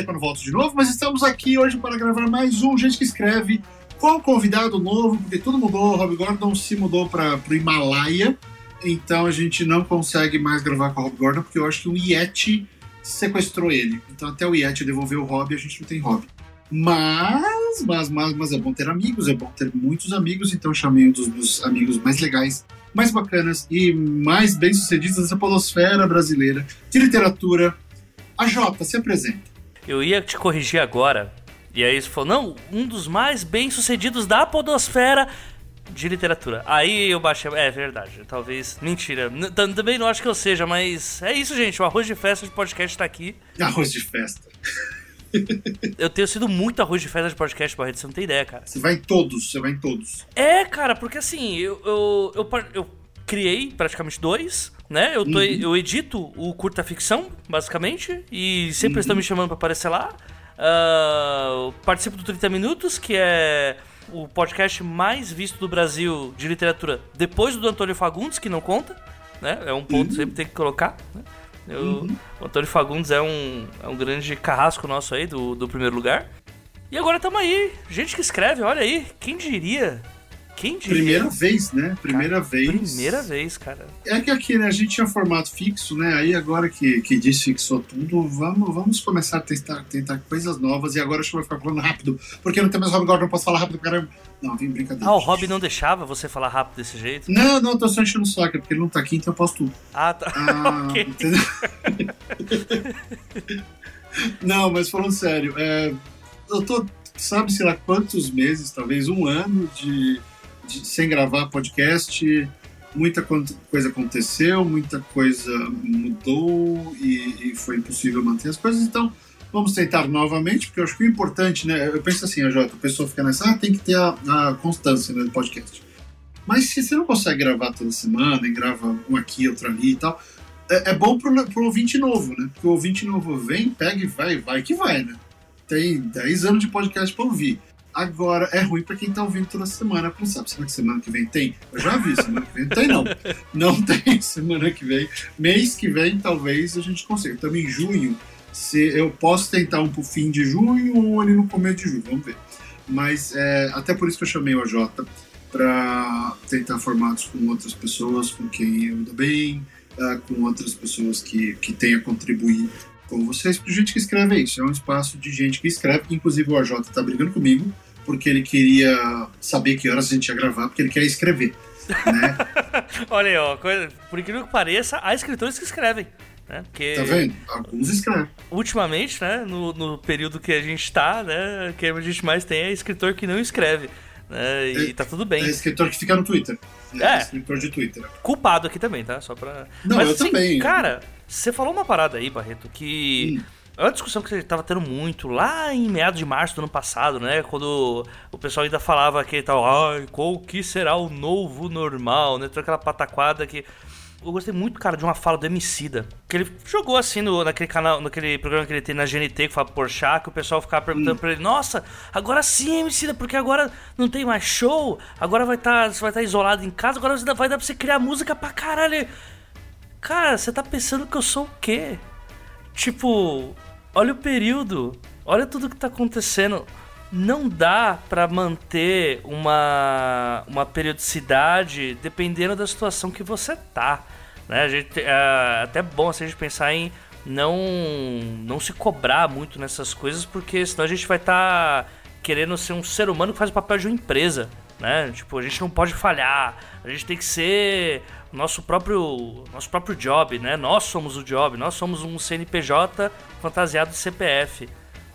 sei quando volto de novo, mas estamos aqui hoje para gravar mais um Gente que Escreve com um convidado novo, porque tudo mudou, o Rob Gordon se mudou para o Himalaia, então a gente não consegue mais gravar com o Rob Gordon, porque eu acho que o Yeti sequestrou ele. Então até o Yeti devolver o Rob, a gente não tem Rob. Mas, mas, mas, mas é bom ter amigos, é bom ter muitos amigos, então chamei um dos meus amigos mais legais, mais bacanas e mais bem-sucedidos dessa polosfera brasileira de literatura. A Jota, se apresenta. Eu ia te corrigir agora, e aí você falou, não, um dos mais bem-sucedidos da podosfera de literatura. Aí eu baixei. É verdade, talvez. Mentira. Também não acho que eu seja, mas é isso, gente. O arroz de festa de podcast tá aqui. Arroz de festa eu tenho sido muito arroz de festa de podcast, Barreto, você não tem ideia, cara. Você vai em todos, você vai em todos. É, cara, porque assim, eu, eu, eu, eu criei praticamente dois, né? Eu, tô, uhum. eu edito o curta ficção, basicamente, e sempre uhum. estão me chamando para aparecer lá. Uh, participo do 30 Minutos, que é o podcast mais visto do Brasil de literatura, depois do, Antônio Fagundes, que não conta, né? É um ponto que uhum. sempre tem que colocar, né? Eu, uhum. O Antônio Fagundes é um, é um grande carrasco nosso aí do, do primeiro lugar. E agora estamos aí. Gente que escreve, olha aí. Quem diria? Quem diria? Primeira vez, né? Primeira cara, vez. Primeira vez, cara. É que aqui, né, a gente tinha formato fixo, né? Aí agora que, que desfixou tudo, vamos, vamos começar a tentar, tentar coisas novas. E agora a gente vai ficar falando rápido. Porque não tem mais Rob Gordon, não posso falar rápido, caramba. Não, vem brincadeira. Ah, o Rob não deixava você falar rápido desse jeito? Não, não, tô só enchendo o saco, porque ele não tá aqui, então eu posso tudo. Ah, tá. Ah, entendeu? não, mas falando sério, é, eu tô, sabe, sei lá quantos meses, talvez um ano de de, sem gravar podcast, muita coisa aconteceu, muita coisa mudou e, e, foi impossível manter as coisas. Então, vamos tentar novamente, porque eu acho que o importante, né? Eu penso assim, a Jota, a pessoa fica nessa, ah, tem que ter a, a constância né, do podcast. Mas se você não consegue gravar toda semana e grava um aqui, outro ali e tal, é, é bom pro, pro ouvinte novo, né? Porque o ouvinte novo vem, pega e vai, vai que vai, né? Tem 10 anos de podcast para ouvir. Agora, é ruim para quem tá ouvindo toda semana, porque não sabe, semana que vem tem? Eu já vi, semana que vem tem, não. Não tem semana que vem. Mês que vem, talvez, a gente consiga. Estamos em junho, se eu posso tentar um pro fim de junho ou ali no começo de junho, vamos ver. Mas é, até por isso que eu chamei o AJ para tentar formatos com outras pessoas, com quem eu ando bem, uh, com outras pessoas que, que tenham a contribuir com vocês, porque gente que escreve é isso, é um espaço de gente que escreve, inclusive o AJ está brigando comigo, porque ele queria saber que horas a gente ia gravar, porque ele quer escrever. Né? Olha aí, ó, coisa, por incrível que pareça, há escritores que escrevem. Né? Porque, tá vendo? Alguns escrevem. Ultimamente, né, no, no período que a gente está, né, que a gente mais tem é escritor que não escreve. Né, e é, tá tudo bem. É escritor que fica no Twitter. É, é. escritor de Twitter. Culpado aqui também, tá? Só pra. Não, Mas, eu assim, também. Cara, você falou uma parada aí, Barreto, que. Hum. É uma discussão que você estava tendo muito lá em meados de março do ano passado, né? Quando o pessoal ainda falava que tal, ai, qual que será o novo normal, né? Toda aquela pataquada que. Eu gostei muito, cara, de uma fala do Emicida. Que ele jogou assim no, naquele canal, naquele programa que ele tem na GNT, que fala Porchat, que o pessoal ficava perguntando hum. pra ele, nossa, agora sim, Emicida, porque agora não tem mais show, agora vai estar. Tá, você vai estar tá isolado em casa, agora vai dar pra você criar música pra caralho. Cara, você tá pensando que eu sou o quê? Tipo, olha o período, olha tudo que tá acontecendo. Não dá para manter uma, uma periodicidade dependendo da situação que você tá. Né? A gente, é até bom assim, a gente pensar em não, não se cobrar muito nessas coisas, porque senão a gente vai estar tá querendo ser um ser humano que faz o papel de uma empresa. Né? Tipo, a gente não pode falhar, a gente tem que ser nosso próprio nosso próprio job, né? Nós somos o job, nós somos um CNPJ fantasiado de CPF,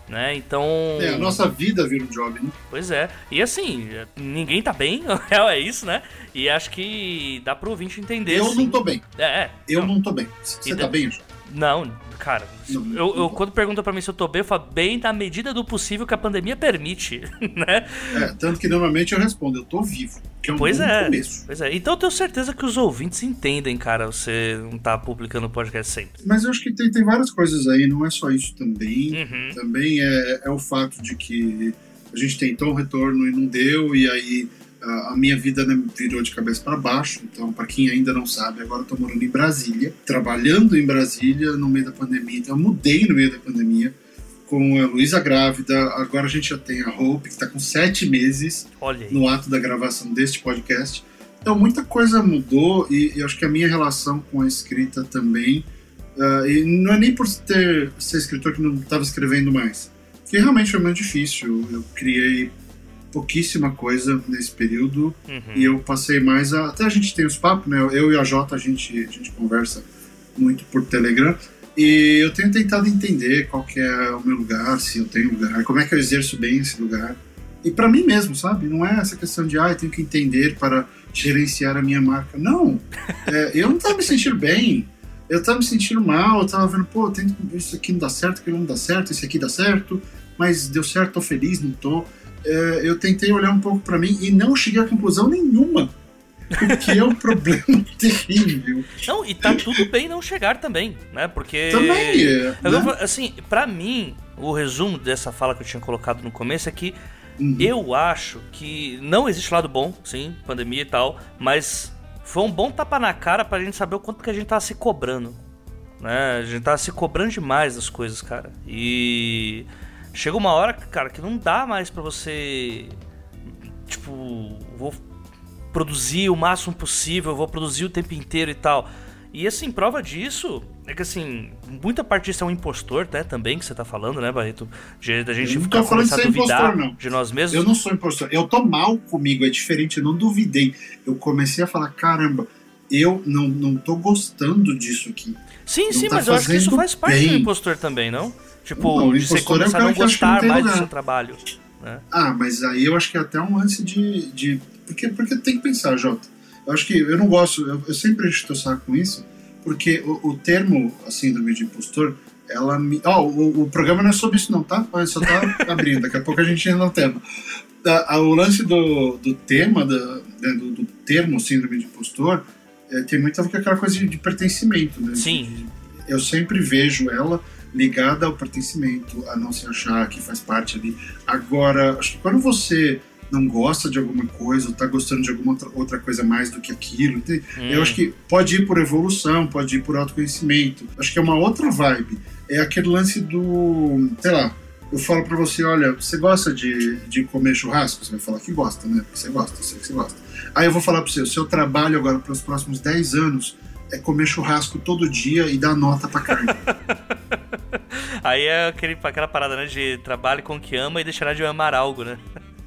né? Então, é, a nossa vida vira um job, né? Pois é. E assim, ninguém tá bem, é isso, né? E acho que dá pro ouvinte entender. Eu não tô bem. É, é. Eu não, não tô bem. Você tá bem, João? Não, cara, eu, eu, quando perguntam pra mim se eu tô bem, eu falo bem na medida do possível que a pandemia permite, né? É, tanto que normalmente eu respondo, eu tô vivo. Que é um pois é, começo. pois é. Então eu tenho certeza que os ouvintes entendem, cara, você não tá publicando podcast sempre. Mas eu acho que tem, tem várias coisas aí, não é só isso também. Uhum. Também é, é o fato de que a gente tentou um retorno e não deu, e aí a minha vida né, virou de cabeça para baixo. Então, para quem ainda não sabe, agora eu tô morando em Brasília, trabalhando em Brasília no meio da pandemia. Então, eu mudei no meio da pandemia com a Luísa grávida. Agora a gente já tem a Hope, que está com sete meses no ato da gravação deste podcast. Então, muita coisa mudou e eu acho que a minha relação com a escrita também. Uh, e não é nem por ter, ser escritor que não estava escrevendo mais, que realmente foi muito difícil. Eu criei pouquíssima coisa nesse período uhum. e eu passei mais a. Até a gente tem os papos, né? Eu e a Jota a gente, a gente conversa muito por Telegram. E eu tenho tentado entender qual que é o meu lugar, se eu tenho lugar, como é que eu exerço bem esse lugar. E para mim mesmo, sabe? Não é essa questão de, ah, eu tenho que entender para gerenciar a minha marca. Não! É, eu não estava me sentindo bem. Eu estava me sentindo mal, eu estava vendo, pô, isso aqui não dá certo, aquilo não dá certo, isso aqui dá certo, mas deu certo, tô feliz, não tô. É, eu tentei olhar um pouco para mim e não cheguei a conclusão nenhuma o que é um problema terrível. Não, e tá tudo bem não chegar também, né? Porque. Também é. Né? Assim, pra mim, o resumo dessa fala que eu tinha colocado no começo é que uhum. eu acho que não existe lado bom, sim, pandemia e tal, mas foi um bom tapa na cara pra gente saber o quanto que a gente tava se cobrando. Né? A gente tava se cobrando demais das coisas, cara. E. Chega uma hora, cara, que não dá mais para você. Tipo, vou produzir o máximo possível, vou produzir o tempo inteiro e tal. E assim, prova disso é que assim, muita parte disso é um impostor, né, também, que você tá falando, né, Barreto? De, da gente ficar a duvidar impostor, não. de nós mesmos. Eu não sou impostor, eu tô mal comigo, é diferente, eu não duvidei. Eu comecei a falar, caramba, eu não, não tô gostando disso aqui. Sim, não sim, tá mas eu acho que isso faz parte bem. do impostor também, não? Tipo, não, de você começar é a não gostar mais lugar. do seu trabalho. Né? Ah, mas aí eu acho que é até um lance de, de porque, porque tem que pensar, Jota. Eu acho que eu não gosto, eu, eu sempre encho o saco com isso, porque o, o termo a síndrome de impostor, ela me. Ó, oh, o, o, programa não é sobre isso, não, tá? Só tá abrindo, daqui a pouco a gente entra no tema. o lance do, do tema, da, né, do, do, termo síndrome de impostor, é, tem muito a ver com aquela coisa de, de pertencimento, né? Sim. Eu sempre vejo ela ligada ao pertencimento, a não se achar que faz parte ali. Agora, acho que quando você não gosta de alguma coisa, ou tá gostando de alguma outra coisa mais do que aquilo. Hum. Eu acho que pode ir por evolução, pode ir por autoconhecimento. Acho que é uma outra vibe. É aquele lance do. sei lá. Eu falo para você, olha, você gosta de, de comer churrasco? Você vai falar que gosta, né? Porque você gosta, eu sei que você gosta. Aí eu vou falar para você, o seu trabalho agora para os próximos 10 anos é comer churrasco todo dia e dar nota pra carne. Aí é aquele, aquela parada, né? De trabalho com o que ama e deixará de amar algo, né?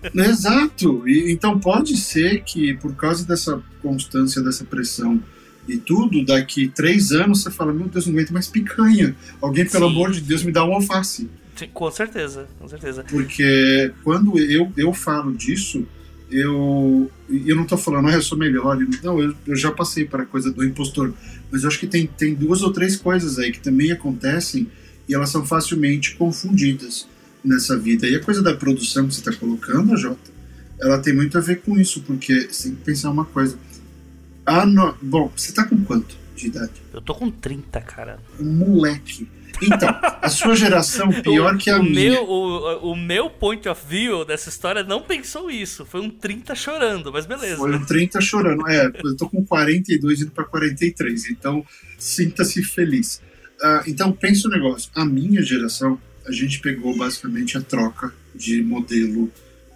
Exato. E, então pode ser que por causa dessa constância, dessa pressão e tudo, daqui três anos você fala, meu Deus, não aguento mais picanha. Alguém, pelo Sim. amor de Deus, me dá um alface. Sim, com certeza, com certeza. Porque quando eu, eu falo disso, eu, eu não estou falando, ah, eu sou melhor. Não, eu, eu já passei para a coisa do impostor. Mas eu acho que tem, tem duas ou três coisas aí que também acontecem e elas são facilmente confundidas nessa vida. E a coisa da produção que você está colocando, Jota, ela tem muito a ver com isso, porque você tem que pensar uma coisa. Ah, no... Bom, você está com quanto de idade? Eu tô com 30, cara. Um moleque. Então, a sua geração pior o, que a o minha. Meu, o, o meu point of view dessa história não pensou isso. Foi um 30 chorando, mas beleza. Foi um 30 chorando. É, eu tô com 42 indo para 43, então sinta-se feliz. Uh, então, pensa o negócio. A minha geração, a gente pegou basicamente a troca de modelo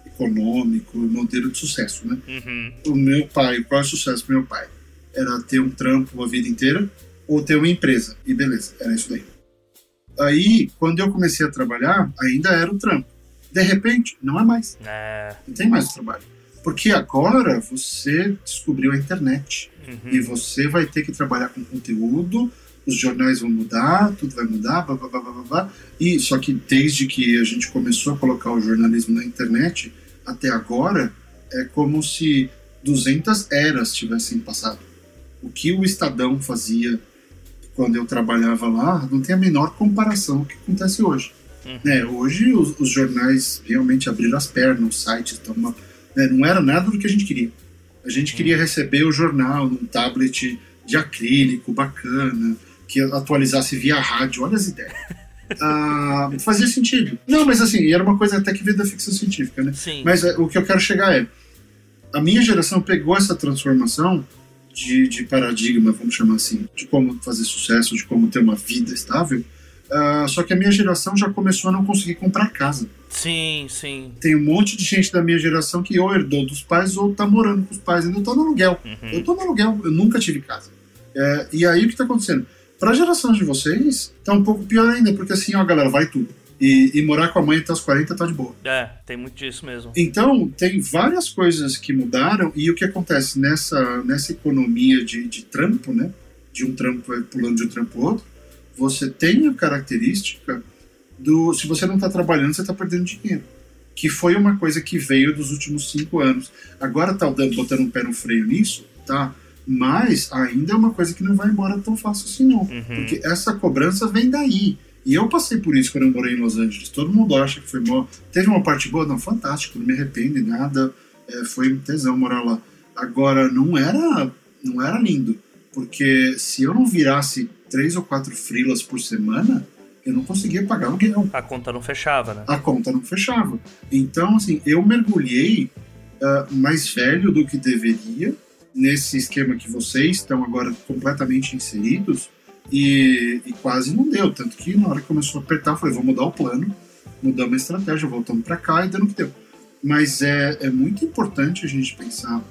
econômico, modelo de sucesso, né? Uhum. O meu pai, qual é o sucesso do meu pai? Era ter um trampo a vida inteira ou ter uma empresa. E beleza, era isso daí. Aí, quando eu comecei a trabalhar, ainda era o trampo. De repente, não é mais. É. Não tem mais trabalho. Porque agora você descobriu a internet. Uhum. E você vai ter que trabalhar com conteúdo os jornais vão mudar, tudo vai mudar, blá, blá, blá, blá, blá. E só que desde que a gente começou a colocar o jornalismo na internet até agora, é como se 200 eras tivessem passado. O que o Estadão fazia quando eu trabalhava lá não tem a menor comparação com o que acontece hoje. Uhum. Né, hoje os, os, jornais realmente abriram as pernas, os sites estão uma, né, não era nada do que a gente queria. A gente queria uhum. receber o jornal num tablet de acrílico bacana, que atualizasse via rádio, olha as ideias. Ah, fazia sentido. Não, mas assim, era uma coisa até que veio da ficção científica, né? Sim. Mas é, o que eu quero chegar é. a minha geração pegou essa transformação de, de paradigma, vamos chamar assim, de como fazer sucesso, de como ter uma vida estável. Uh, só que a minha geração já começou a não conseguir comprar casa. Sim, sim. Tem um monte de gente da minha geração que ou herdou dos pais ou tá morando com os pais. Ainda tô no aluguel. Uhum. Eu tô no aluguel, eu nunca tive casa. É, e aí o que tá acontecendo? Para a geração de vocês, tá um pouco pior ainda, porque assim, ó, galera, vai tudo. E, e, morar com a mãe até os 40 tá de boa. É, tem muito disso mesmo. Então, tem várias coisas que mudaram, e o que acontece nessa, nessa economia de, de trampo, né? De um trampo pulando de um trampo pro outro, você tem a característica do. Se você não está trabalhando, você está perdendo dinheiro. Que foi uma coisa que veio dos últimos cinco anos. Agora tá botando um pé no freio nisso, tá? Mas ainda é uma coisa que não vai embora tão fácil assim, não. Uhum. Porque essa cobrança vem daí. E eu passei por isso quando eu morei em Los Angeles. Todo mundo acha que foi bom. Teve uma parte boa? Não, fantástico, não me arrependo de nada. É, foi um tesão morar lá. Agora, não era, não era lindo. Porque se eu não virasse três ou quatro frilas por semana, eu não conseguia pagar o aluguel. A conta não fechava, né? A conta não fechava. Então, assim, eu mergulhei uh, mais velho do que deveria nesse esquema que vocês estão agora completamente inseridos e, e, quase não deu. Tanto que na hora que começou a apertar, eu falei: vou mudar o plano, mudamos a estratégia, voltamos para cá e dando o que deu. Mas é, é muito importante a gente pensar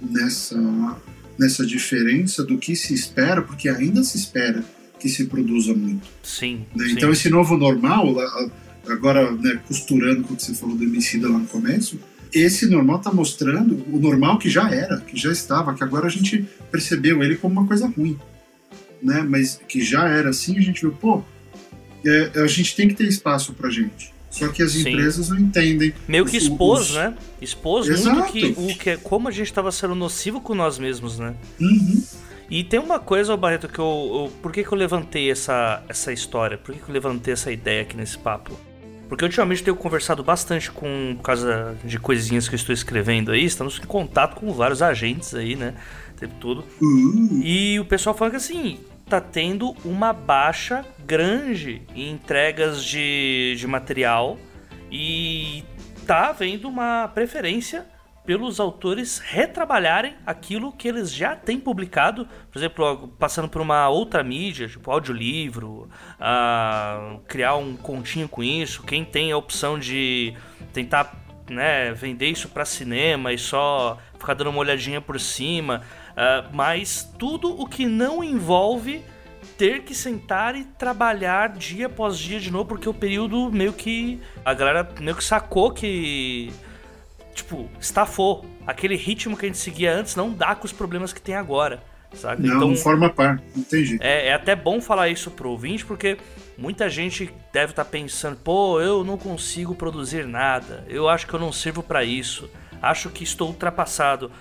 nessa, nessa diferença do que se espera, porque ainda se espera que se produza muito. Sim. Né? sim. Então, esse novo normal, agora né, costurando com o que você falou do Emicida lá no começo, esse normal está mostrando o normal que já era, que já estava, que agora a gente percebeu ele como uma coisa ruim né? Mas que já era assim, a gente viu, pô, é, a gente tem que ter espaço pra gente. Só que as Sim. empresas não entendem. Meio que expôs, os... né? Expôs Exato. muito que, o que como a gente estava sendo nocivo com nós mesmos, né? Uhum. E tem uma coisa, Barreto, que eu, eu. por que, que eu levantei essa, essa história? Por que, que eu levantei essa ideia aqui nesse papo? Porque ultimamente eu tenho conversado bastante com, por causa de coisinhas que eu estou escrevendo aí, estamos em contato com vários agentes aí, né? O tempo todo. Uhum. E o pessoal fala que assim, tá tendo uma baixa grande em entregas de, de material e tá havendo uma preferência pelos autores retrabalharem aquilo que eles já têm publicado, por exemplo, passando por uma outra mídia, tipo audiolivro, uh, criar um continho com isso. Quem tem a opção de tentar né, vender isso para cinema e só ficar dando uma olhadinha por cima, uh, mas tudo o que não envolve ter que sentar e trabalhar dia após dia de novo, porque o período meio que. A galera meio que sacou que. Tipo, estafou. Aquele ritmo que a gente seguia antes não dá com os problemas que tem agora. Saca? Não, então, forma par, entendi. É, é até bom falar isso pro ouvinte, porque muita gente deve estar tá pensando, pô, eu não consigo produzir nada, eu acho que eu não sirvo para isso, acho que estou ultrapassado.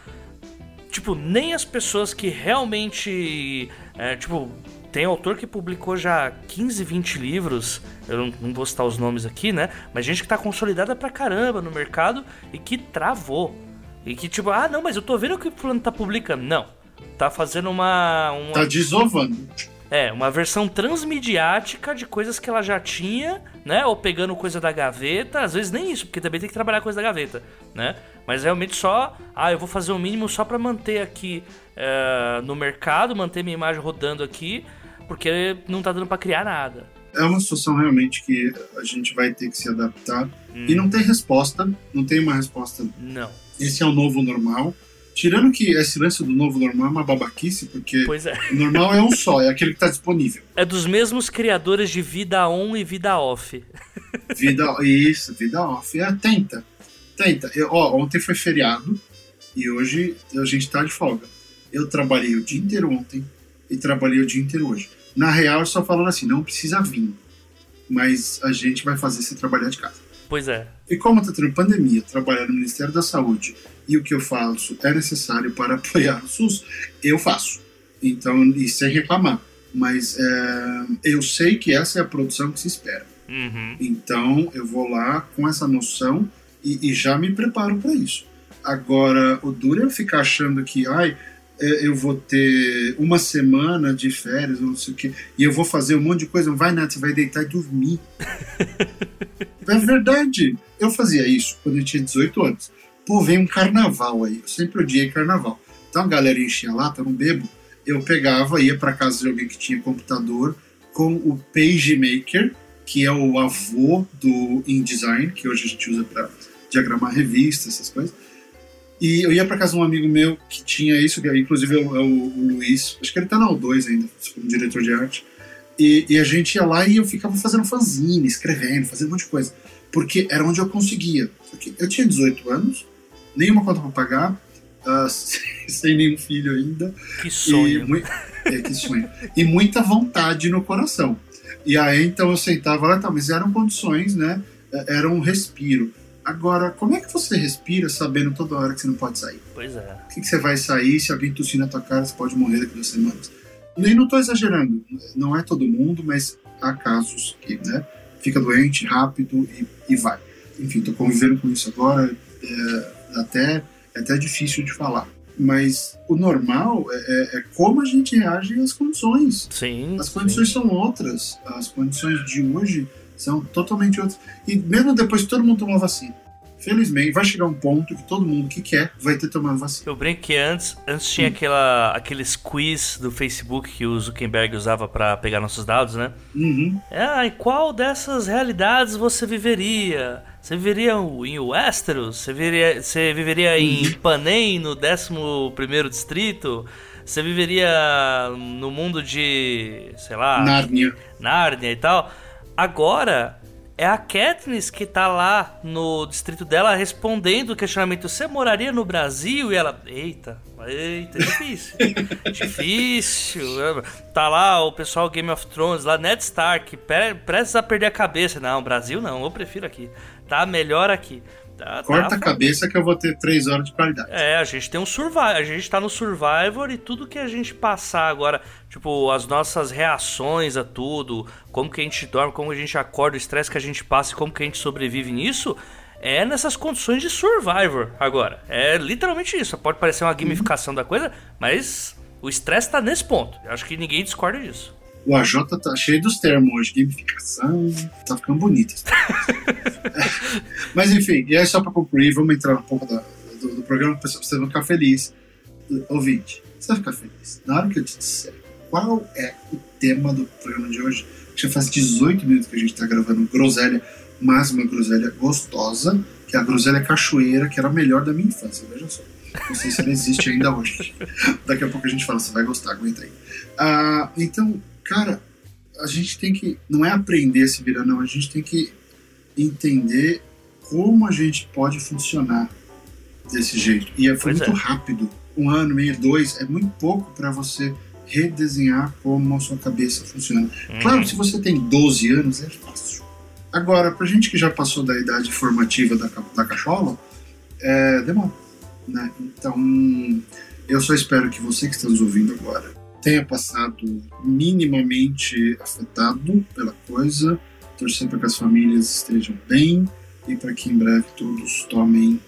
Tipo, nem as pessoas que realmente, é, tipo, tem autor que publicou já 15, 20 livros, eu não, não vou citar os nomes aqui, né? Mas gente que tá consolidada pra caramba no mercado e que travou. E que tipo, ah, não, mas eu tô vendo o que o fulano tá publicando. Não. Tá fazendo uma. uma... Tá desovando. É, uma versão transmediática de coisas que ela já tinha, né? Ou pegando coisa da gaveta, às vezes nem isso, porque também tem que trabalhar coisa da gaveta, né? Mas realmente só, ah, eu vou fazer o mínimo só para manter aqui é, no mercado, manter minha imagem rodando aqui, porque não tá dando para criar nada. É uma situação realmente que a gente vai ter que se adaptar. Hum. E não tem resposta, não tem uma resposta. Não. Esse é o novo normal. Tirando que esse lance do novo normal é uma babaquice, porque é. o normal é um só, é aquele que está disponível. É dos mesmos criadores de vida on e vida off. Vida, isso, vida off. É, tenta. Tenta. Eu, ó, ontem foi feriado e hoje a gente está de folga. Eu trabalhei o dia inteiro ontem e trabalhei o dia inteiro hoje. Na real, só falando assim, não precisa vir. Mas a gente vai fazer você trabalhar de casa. Pois é. E como está tendo pandemia, trabalhar no Ministério da Saúde e o que eu faço é necessário para apoiar o SUS, eu faço. Então, e sem reclamar. Mas é, eu sei que essa é a produção que se espera. Uhum. Então, eu vou lá com essa noção e, e já me preparo para isso. Agora, o duro é ficar achando que, ai, eu vou ter uma semana de férias, não sei o quê, e eu vou fazer um monte de coisa, não vai nada, você vai deitar e dormir. é verdade. Eu fazia isso quando eu tinha 18 anos. pô, vem um carnaval aí. Eu sempre odiei carnaval. Então a galera enchia lá, tava um bebo. Eu pegava, ia para casa de alguém que tinha computador com o PageMaker, que é o avô do InDesign, que hoje a gente usa para diagramar revistas, essas coisas. E eu ia para casa de um amigo meu que tinha isso, que inclusive é o, é o, Luiz, acho que ele tá na O2 ainda, como diretor de arte. E, e, a gente ia lá e eu ficava fazendo fanzine, escrevendo, fazendo um monte de coisa. Porque era onde eu conseguia. Eu tinha 18 anos, nenhuma conta para pagar, uh, sem nenhum filho ainda. Que sonho. E, é, que sonho. E muita vontade no coração. E aí então eu sentava lá, tá, mas eram condições, né? É, era um respiro. Agora, como é que você respira sabendo toda hora que você não pode sair? Pois é. O que, que você vai sair? Se alguém tossir na tua cara, você pode morrer daqui a duas semanas. E não estou exagerando, não é todo mundo, mas há casos que né, fica doente rápido e, e vai. Enfim, estou convivendo com isso agora, é, até, é até difícil de falar. Mas o normal é, é, é como a gente reage às condições. Sim. As condições sim. são outras. As condições de hoje são totalmente outras. E mesmo depois que todo mundo tomou vacina. Felizmente, vai chegar um ponto que todo mundo que quer vai ter tomado vacina. Eu brinco que antes, antes tinha hum. aquela, aqueles quiz do Facebook que o Zuckerberg usava para pegar nossos dados, né? Uhum. Ah, e qual dessas realidades você viveria? Você viveria em Westeros? Você viveria, você viveria uhum. em Panem, no 11 Distrito? Você viveria no mundo de, sei lá... Nárnia. Nárnia e tal? Agora, é a Katniss que tá lá no distrito dela respondendo o questionamento: você moraria no Brasil? E ela, eita, eita, difícil. difícil. Tá lá o pessoal Game of Thrones, lá Ned Stark, prestes a perder a cabeça. Não, Brasil não, eu prefiro aqui. Tá melhor aqui. Tá, Corta tá, a cabeça que eu vou ter três horas de qualidade. É, a gente tem um Survivor, a gente tá no Survivor e tudo que a gente passar agora, tipo, as nossas reações a tudo, como que a gente dorme, como a gente acorda, o estresse que a gente passa e como que a gente sobrevive nisso, é nessas condições de Survivor agora. É literalmente isso. Pode parecer uma gamificação uhum. da coisa, mas o estresse tá nesse ponto. Eu acho que ninguém discorda disso. O AJ tá cheio dos termos hoje, gamificação, tá ficando bonito. Mas enfim, e aí só para concluir, vamos entrar um pouco da, do, do, programa para você ficar feliz. Ouvinte, você vai ficar feliz. Na hora que eu te disser qual é o tema do programa de hoje, já faz 18 minutos que a gente está gravando groselha, mas uma groselha gostosa, que é a groselha cachoeira, que era a melhor da minha infância, veja só. Não sei se ela existe ainda hoje. Daqui a pouco a gente fala, você vai gostar, aguenta aí. Ah, então, cara, a gente tem que. Não é aprender a se virar, não. A gente tem que entender como a gente pode funcionar desse jeito. E foi pois muito é. rápido. Um ano, meio, dois, é muito pouco para você redesenhar como a sua cabeça funciona. Uhum. Claro, se você tem 12 anos, é fácil. Agora, pra gente que já passou da idade formativa da, da cachola, é, demora. Né? Então, eu só espero que você que está nos ouvindo agora tenha passado minimamente afetado pela coisa, torcer para que as famílias estejam bem e para que em breve todos tomem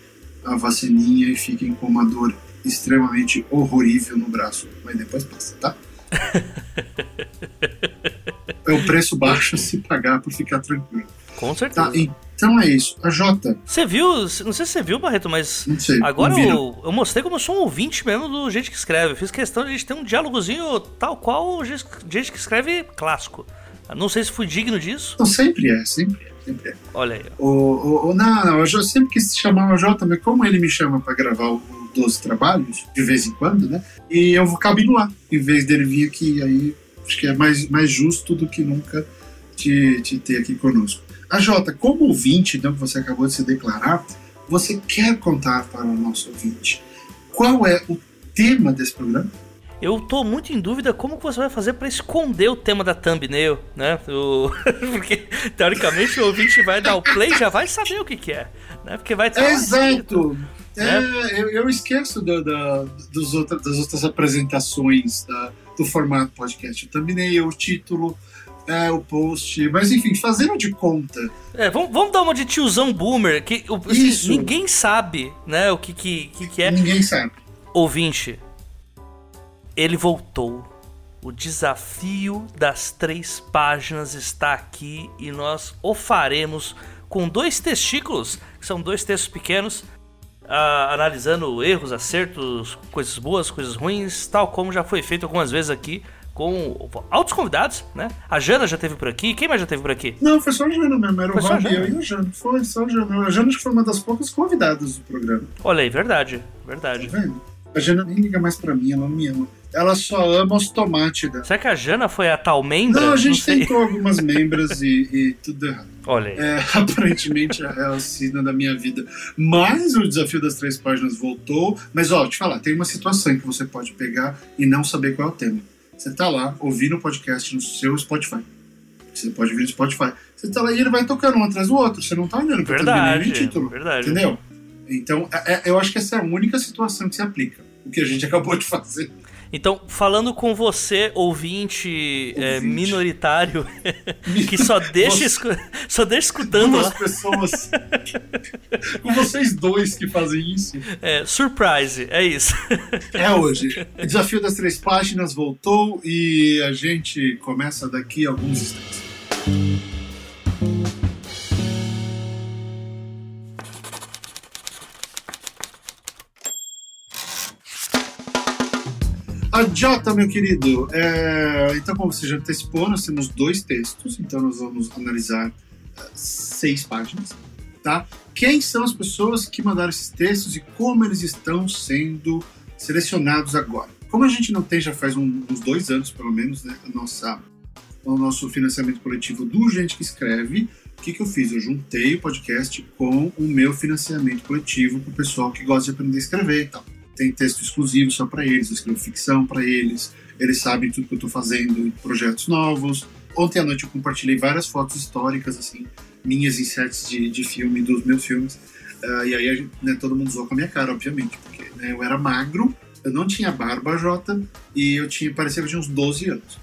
a vacininha e fiquem com uma dor extremamente horrorível no braço. Mas depois passa, tá? é o preço baixo a se pagar por ficar tranquilo. Com certeza. Tá, então é isso. A Jota. Você viu? Não sei se você viu, Barreto, mas. Não sei. Agora eu, eu, mostrei como eu sou um ouvinte mesmo do gente que escreve. Eu fiz questão de a gente ter um diálogozinho tal qual o gente que escreve clássico. Não sei se fui digno disso. Não, sempre é, sempre é. Sempre é. Olha aí. O, o, o, não, não, eu sempre quis chamar o Jota, mas como ele me chama para gravar o 12 trabalhos, de vez em quando, né? E eu vou cabendo lá, em vez dele vir aqui. Aí acho que é mais, mais justo do que nunca te, te ter aqui conosco. A Jota, como ouvinte, então, que você acabou de se declarar, você quer contar para o nosso ouvinte qual é o tema desse programa? Eu tô muito em dúvida como que você vai fazer para esconder o tema da thumbnail, né? O... Porque, teoricamente, o ouvinte vai dar o play e já vai saber o que, que é, né? Porque vai estar. Exato! É, né? eu, eu, esqueço do, do, dos outra, das outras apresentações da, do formato podcast. O thumbnail, o título, é, o post. Mas enfim, fazendo de conta. É, vamos, vamos dar uma de tiozão boomer, que assim, ninguém sabe, né, o que, que, que, que é. Ninguém sabe. Ouvinte, ele voltou. O desafio das três páginas está aqui e nós o faremos com dois testículos, que são dois textos pequenos. uh, analisando erros, acertos, coisas boas, coisas ruins, tal como já foi feito algumas vezes aqui com altos convidados, né? A Jana já teve por aqui. Quem mais já teve por aqui? Não, foi só a Jana mesmo. Era foi o Rob e eu e a Jana. Foi só a Jana. A Jana foi uma das poucas convidadas do programa. Olha aí, verdade. Verdade. Tá vendo? A Jana nem liga mais pra mim, ela não me ama. Ela só ama os tomates dela. Será que a Jana foi a tal membra? Não, a gente não tentou algumas membras e, e, tudo errado. Olha aí. É, aparentemente é a cena da minha vida. Mas o desafio das três páginas voltou. Mas ó, te falar, tem uma situação que você pode pegar e não saber qual é o tema. Você tá lá ouvindo o podcast no seu Spotify. Você pode ouvir no Spotify. Você tá lá e ele vai tocando um atrás do outro. Você não tá olhando pra verdade, nem título. Verdade. Entendeu? Então, é, é, eu acho que essa é a única situação que se aplica. O que a gente acabou de fazer. Então, falando com você, ouvinte, é, ouvinte. É, minoritário, que só deixa, escu só deixa escutando. Duas pessoas. com vocês dois que fazem isso. É, surprise, é isso. é hoje. O desafio das três páginas voltou e a gente começa daqui a alguns instantes. Jota, meu querido, é... então, como você já antecipou, nós temos dois textos, então nós vamos analisar uh, seis páginas, tá? Quem são as pessoas que mandaram esses textos e como eles estão sendo selecionados agora? Como a gente não tem já faz um, uns dois anos, pelo menos, né, a nossa, o nosso financiamento coletivo do Gente que Escreve, o que, que eu fiz? Eu juntei o podcast com o meu financiamento coletivo para o pessoal que gosta de aprender a escrever e tal tem texto exclusivo só para eles, eu escrevo ficção para eles, eles sabem tudo que eu estou fazendo projetos novos. Ontem à noite eu compartilhei várias fotos históricas, assim, minhas em sets de, de filme, dos meus filmes. Uh, e aí né, todo mundo zoou com a minha cara, obviamente, porque né, eu era magro, eu não tinha barba, Jota, e eu tinha, parecia tinha uns 12 anos.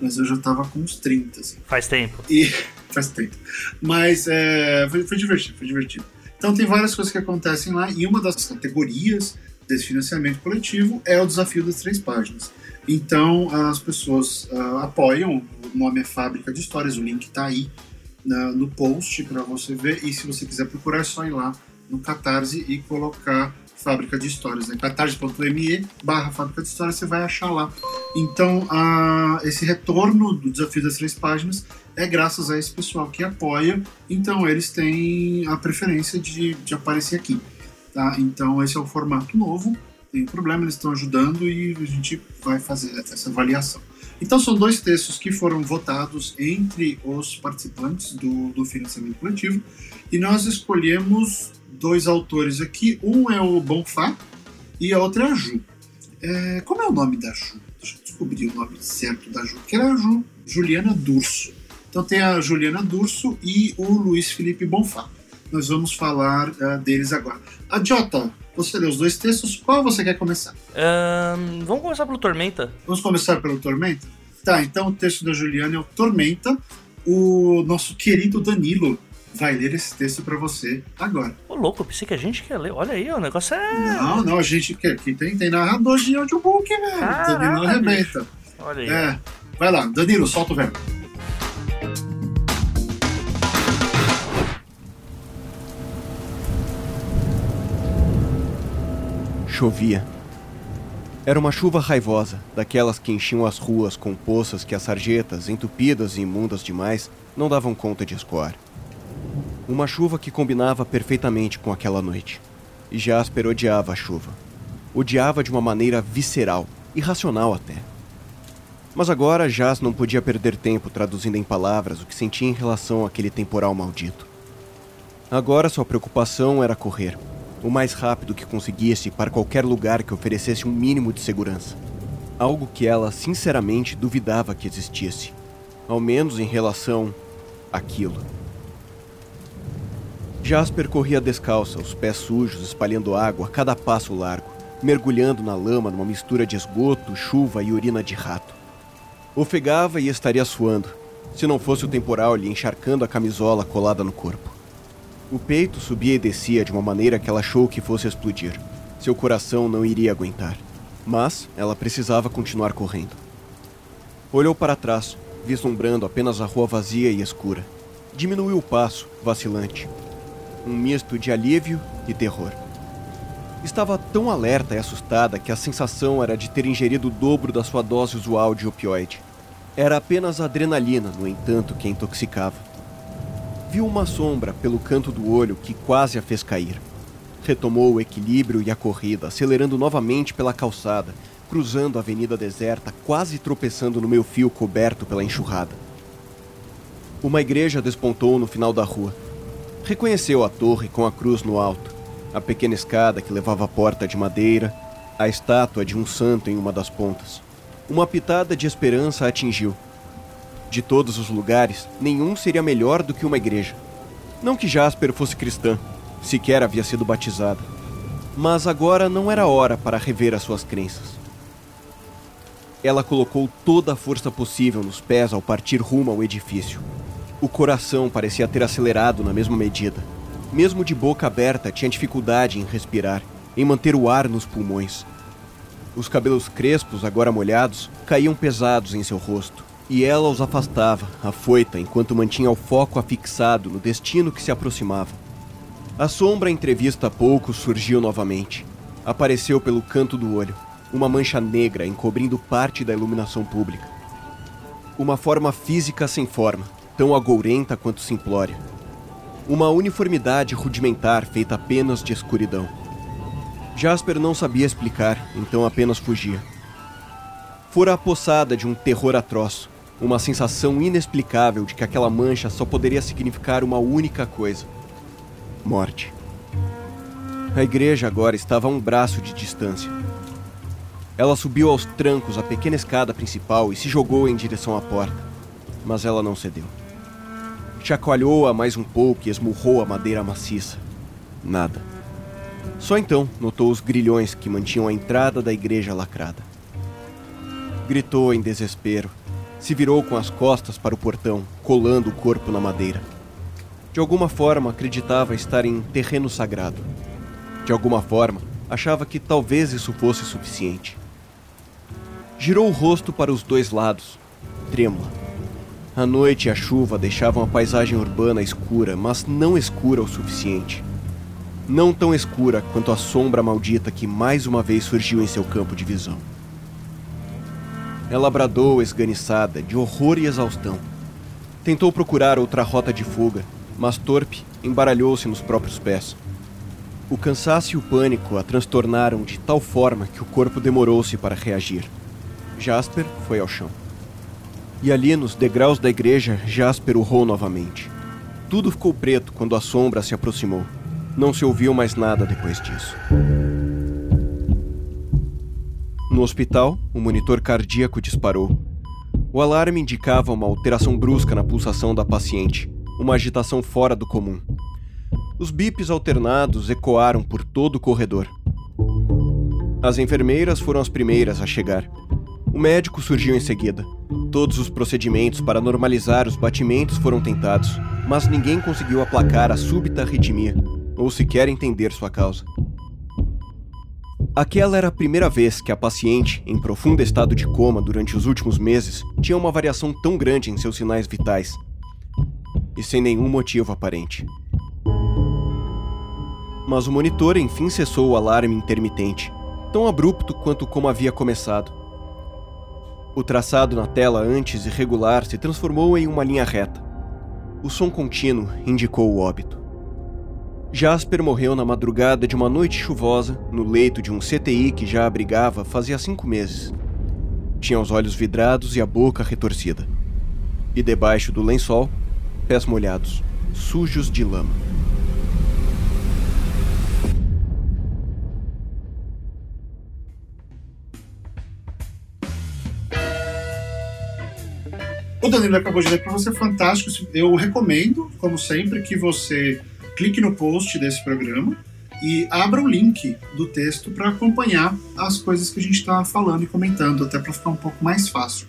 Mas eu já tava com uns 30, assim. Faz tempo. E faz tempo. Mas é, foi, foi divertido, foi divertido. Então tem várias coisas que acontecem lá, e uma das categorias desse financiamento coletivo é o desafio das três páginas. Então as pessoas uh, apoiam, o nome é Fábrica de Histórias, o link está aí no post para você ver. E se você quiser procurar, é só ir lá no Catarse e colocar Fábrica de Histórias, né? catarse.me barra Fábrica de Histórias, você vai achar lá. Então, uh, esse retorno do Desafio das Três Páginas é graças a esse pessoal que apoia, então eles têm a preferência de, de aparecer aqui. Tá? Então esse é o formato novo, tem problema, eles estão ajudando e a gente vai fazer essa avaliação. Então são dois textos que foram votados entre os participantes do, do financiamento coletivo e nós escolhemos dois autores aqui. Um é o Bonfá e a outra é a Ju. É, como é o nome da Ju? Deixa eu descobrir o nome certo da Ju, que era a Ju, Juliana Durso. Então tem a Juliana Durso e o Luiz Felipe Bonfá. Nós vamos falar uh, deles agora. A Jota, você leu os dois textos, qual você quer começar? Um, vamos começar pelo Tormenta. Vamos começar pelo Tormenta? Tá, então o texto da Juliana é o Tormenta. O nosso querido Danilo vai ler esse texto para você agora. Ô, louco, eu pensei que a gente quer ler. Olha aí, o negócio é. Não, não, a gente quer. Aqui tem, tem narrador de audiobook, velho. Danilo arrebenta. Bicho. Olha aí. É. Vai lá, Danilo, solta o verbo. Chovia. Era uma chuva raivosa, daquelas que enchiam as ruas com poças que as sarjetas, entupidas e imundas demais, não davam conta de escoar. Uma chuva que combinava perfeitamente com aquela noite. E Jasper odiava a chuva. Odiava de uma maneira visceral, irracional até. Mas agora Jas não podia perder tempo traduzindo em palavras o que sentia em relação àquele temporal maldito. Agora sua preocupação era correr, o mais rápido que conseguisse para qualquer lugar que oferecesse um mínimo de segurança. Algo que ela sinceramente duvidava que existisse, ao menos em relação àquilo. Jasper corria descalça, os pés sujos, espalhando água a cada passo largo, mergulhando na lama numa mistura de esgoto, chuva e urina de rato. Ofegava e estaria suando, se não fosse o temporal lhe encharcando a camisola colada no corpo. O peito subia e descia de uma maneira que ela achou que fosse explodir. Seu coração não iria aguentar. Mas ela precisava continuar correndo. Olhou para trás, vislumbrando apenas a rua vazia e escura. Diminuiu o passo, vacilante. Um misto de alívio e terror. Estava tão alerta e assustada que a sensação era de ter ingerido o dobro da sua dose usual de opioide. Era apenas a adrenalina, no entanto, que a intoxicava. Viu uma sombra pelo canto do olho que quase a fez cair. Retomou o equilíbrio e a corrida, acelerando novamente pela calçada, cruzando a avenida deserta, quase tropeçando no meu fio coberto pela enxurrada. Uma igreja despontou no final da rua. Reconheceu a torre com a cruz no alto a pequena escada que levava à porta de madeira, a estátua de um santo em uma das pontas. Uma pitada de esperança a atingiu. De todos os lugares, nenhum seria melhor do que uma igreja. Não que Jasper fosse cristã, sequer havia sido batizada. Mas agora não era hora para rever as suas crenças. Ela colocou toda a força possível nos pés ao partir rumo ao edifício. O coração parecia ter acelerado na mesma medida. Mesmo de boca aberta, tinha dificuldade em respirar, em manter o ar nos pulmões. Os cabelos crespos, agora molhados, caíam pesados em seu rosto, e ela os afastava, afoita, enquanto mantinha o foco afixado no destino que se aproximava. A sombra entrevista a pouco surgiu novamente. Apareceu pelo canto do olho, uma mancha negra encobrindo parte da iluminação pública. Uma forma física sem forma, tão agourenta quanto simplória uma uniformidade rudimentar feita apenas de escuridão. Jasper não sabia explicar, então apenas fugia. Fora apossada de um terror atroz, uma sensação inexplicável de que aquela mancha só poderia significar uma única coisa: morte. A igreja agora estava a um braço de distância. Ela subiu aos trancos a pequena escada principal e se jogou em direção à porta, mas ela não cedeu. Chacoalhou-a mais um pouco e esmurrou a madeira maciça. Nada. Só então notou os grilhões que mantinham a entrada da igreja lacrada. Gritou em desespero. Se virou com as costas para o portão, colando o corpo na madeira. De alguma forma acreditava estar em terreno sagrado. De alguma forma achava que talvez isso fosse suficiente. Girou o rosto para os dois lados, trêmula. A noite e a chuva deixavam a paisagem urbana escura, mas não escura o suficiente. Não tão escura quanto a sombra maldita que mais uma vez surgiu em seu campo de visão. Ela bradou esganiçada, de horror e exaustão. Tentou procurar outra rota de fuga, mas torpe, embaralhou-se nos próprios pés. O cansaço e o pânico a transtornaram de tal forma que o corpo demorou-se para reagir. Jasper foi ao chão. E ali, nos degraus da igreja, Jasper urrou novamente. Tudo ficou preto quando a sombra se aproximou. Não se ouviu mais nada depois disso. No hospital, o monitor cardíaco disparou. O alarme indicava uma alteração brusca na pulsação da paciente, uma agitação fora do comum. Os bips alternados ecoaram por todo o corredor. As enfermeiras foram as primeiras a chegar. O médico surgiu em seguida. Todos os procedimentos para normalizar os batimentos foram tentados, mas ninguém conseguiu aplacar a súbita arritmia, ou sequer entender sua causa. Aquela era a primeira vez que a paciente, em profundo estado de coma durante os últimos meses, tinha uma variação tão grande em seus sinais vitais. E sem nenhum motivo aparente. Mas o monitor enfim cessou o alarme intermitente, tão abrupto quanto como havia começado. O traçado na tela antes irregular se transformou em uma linha reta. O som contínuo indicou o óbito. Jasper morreu na madrugada de uma noite chuvosa no leito de um CTI que já abrigava fazia cinco meses. Tinha os olhos vidrados e a boca retorcida. E debaixo do lençol, pés molhados, sujos de lama. O Danilo acabou de ler para você, fantástico. Eu recomendo, como sempre, que você clique no post desse programa e abra o link do texto para acompanhar as coisas que a gente está falando e comentando, até para ficar um pouco mais fácil.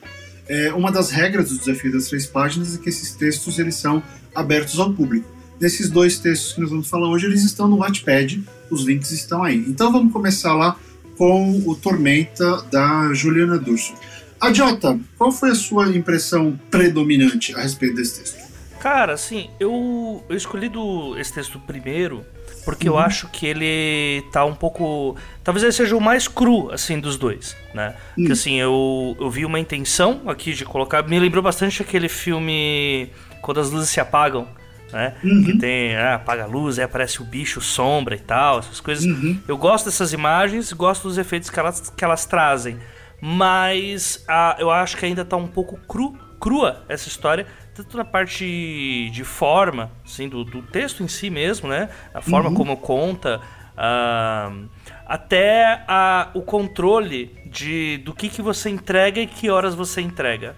É, uma das regras do desafio das três páginas é que esses textos eles são abertos ao público. Desses dois textos que nós vamos falar hoje, eles estão no Wattpad, os links estão aí. Então vamos começar lá com o Tormenta da Juliana Durso. Adiota, qual foi a sua impressão predominante a respeito desse texto? Cara, assim, eu, eu escolhi do, esse texto primeiro porque uhum. eu acho que ele tá um pouco. Talvez ele seja o mais cru, assim, dos dois, né? Uhum. Porque, assim, eu, eu vi uma intenção aqui de colocar. Me lembrou bastante aquele filme Quando as Luzes Se Apagam, né? Uhum. Que tem, ah, apaga a luz, aí aparece o bicho, sombra e tal, essas coisas. Uhum. Eu gosto dessas imagens, gosto dos efeitos que elas, que elas trazem. Mas ah, eu acho que ainda tá um pouco cru, crua essa história tanto na parte de forma, assim, do, do texto em si mesmo, né? A forma uhum. como conta, uh, até a, o controle de do que, que você entrega e que horas você entrega.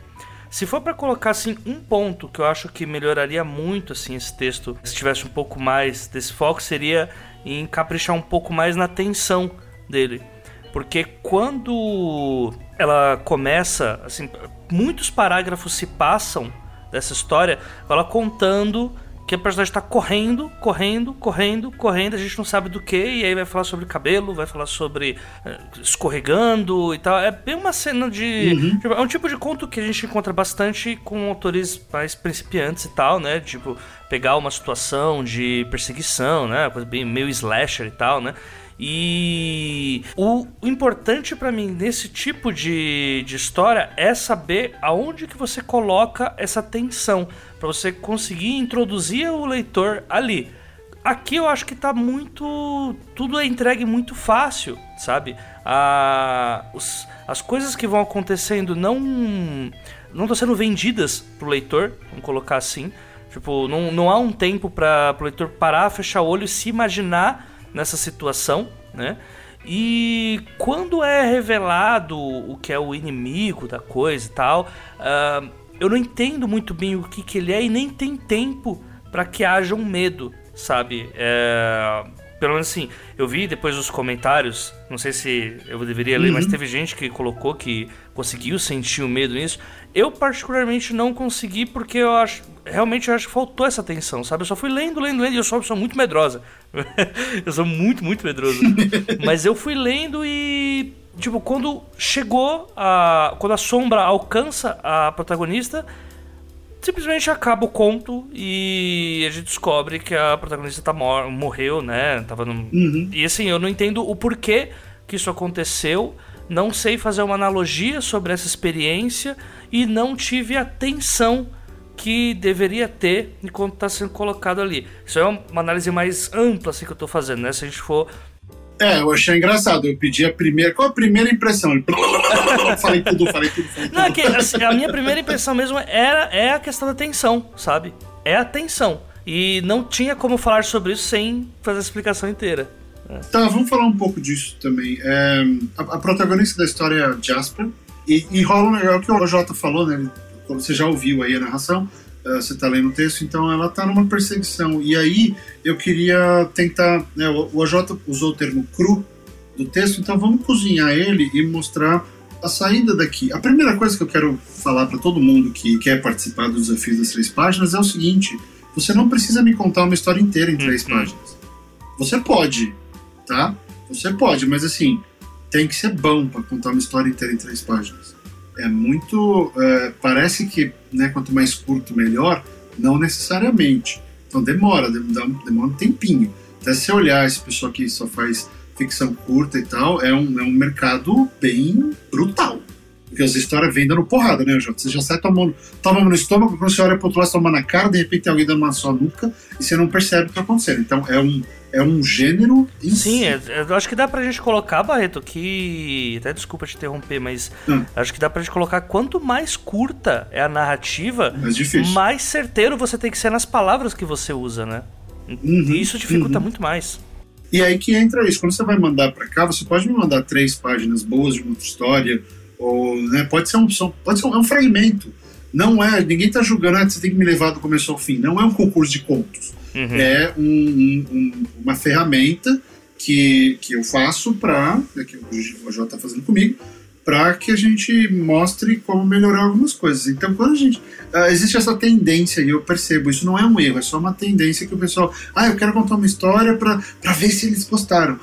Se for para colocar assim um ponto que eu acho que melhoraria muito assim esse texto, se tivesse um pouco mais desse foco, seria em caprichar um pouco mais na tensão dele. Porque quando ela começa, assim, muitos parágrafos se passam dessa história, ela contando que a personagem está correndo, correndo, correndo, correndo, a gente não sabe do que, e aí vai falar sobre cabelo, vai falar sobre uh, escorregando e tal. É bem uma cena de. Uhum. Tipo, é um tipo de conto que a gente encontra bastante com autores mais principiantes e tal, né? Tipo, pegar uma situação de perseguição, né? Coisa bem meio slasher e tal, né? E o importante para mim nesse tipo de, de história é saber aonde que você coloca essa tensão para você conseguir introduzir o leitor ali. Aqui eu acho que tá muito. Tudo é entregue muito fácil, sabe? A, os, as coisas que vão acontecendo não não estão sendo vendidas pro leitor, vamos colocar assim. Tipo, não, não há um tempo para o leitor parar, fechar o olho e se imaginar nessa situação, né? E quando é revelado o que é o inimigo da coisa e tal, uh, eu não entendo muito bem o que, que ele é e nem tem tempo para que haja um medo, sabe? É, pelo menos assim, eu vi depois os comentários, não sei se eu deveria ler, uhum. mas teve gente que colocou que conseguiu sentir o medo nisso. Eu particularmente não consegui porque eu acho, realmente eu acho que faltou essa atenção, sabe? Eu só fui lendo, lendo, lendo e eu sou uma pessoa muito medrosa. eu sou muito, muito medroso. mas eu fui lendo e tipo, quando chegou a quando a sombra alcança a protagonista, simplesmente acaba o conto e a gente descobre que a protagonista tá mor morreu, né? Tava. Uhum. E assim, eu não entendo o porquê que isso aconteceu. Não sei fazer uma analogia sobre essa experiência e não tive atenção que deveria ter enquanto está sendo colocado ali. Isso é uma análise mais ampla assim, que eu estou fazendo, né? Se a gente for é, eu achei engraçado. Eu pedi a primeira. Qual a primeira impressão? falei tudo, falei tudo, falei tudo. Não, é que, assim, a minha primeira impressão mesmo era, é a questão da tensão, sabe? É a tensão. E não tinha como falar sobre isso sem fazer a explicação inteira. É. Tá, vamos falar um pouco disso também. É, a, a, protagonista da história é Jasper. E, e rola é o que o Jota falou, né? Você já ouviu aí a narração uh, você está lendo o texto, então ela está numa perseguição. E aí eu queria tentar. Né, o OJ usou o termo cru do texto, então vamos cozinhar ele e mostrar a saída daqui. A primeira coisa que eu quero falar para todo mundo que quer participar do desafio das três páginas é o seguinte: você não precisa me contar uma história inteira em três uhum. páginas. Você pode, tá? Você pode, mas assim, tem que ser bom para contar uma história inteira em três páginas é muito. É, parece que né, quanto mais curto, melhor. Não necessariamente. Então demora, demora um tempinho. Até se olhar esse pessoal que só faz ficção curta e tal, é um, é um mercado bem brutal. Porque as histórias vêm dando porrada, né, Jota? Você já sai tomando, toma no estômago, quando você olha pro outro lado, toma na cara, de repente tem alguém dando uma só nuca e você não percebe o que tá acontecendo. Então é um, é um gênero em Sim, si. É, eu acho que dá pra gente colocar, Barreto, que. Até desculpa te interromper, mas hum. acho que dá pra gente colocar quanto mais curta é a narrativa, mais, mais certeiro você tem que ser nas palavras que você usa, né? Uhum, e isso dificulta uhum. muito mais. E aí que entra isso. Quando você vai mandar para cá, você pode me mandar três páginas boas de uma outra história, ou né, pode ser um, pode ser um, é um fragmento. Não é, ninguém tá julgando, ah, você tem que me levar do começo ao fim. Não é um concurso de contos Uhum. É um, um, uma ferramenta que, que eu faço para, né, que o J está fazendo comigo, para que a gente mostre como melhorar algumas coisas. Então, quando a gente. Uh, existe essa tendência, e eu percebo, isso não é um erro, é só uma tendência que o pessoal. Ah, eu quero contar uma história para ver se eles gostaram.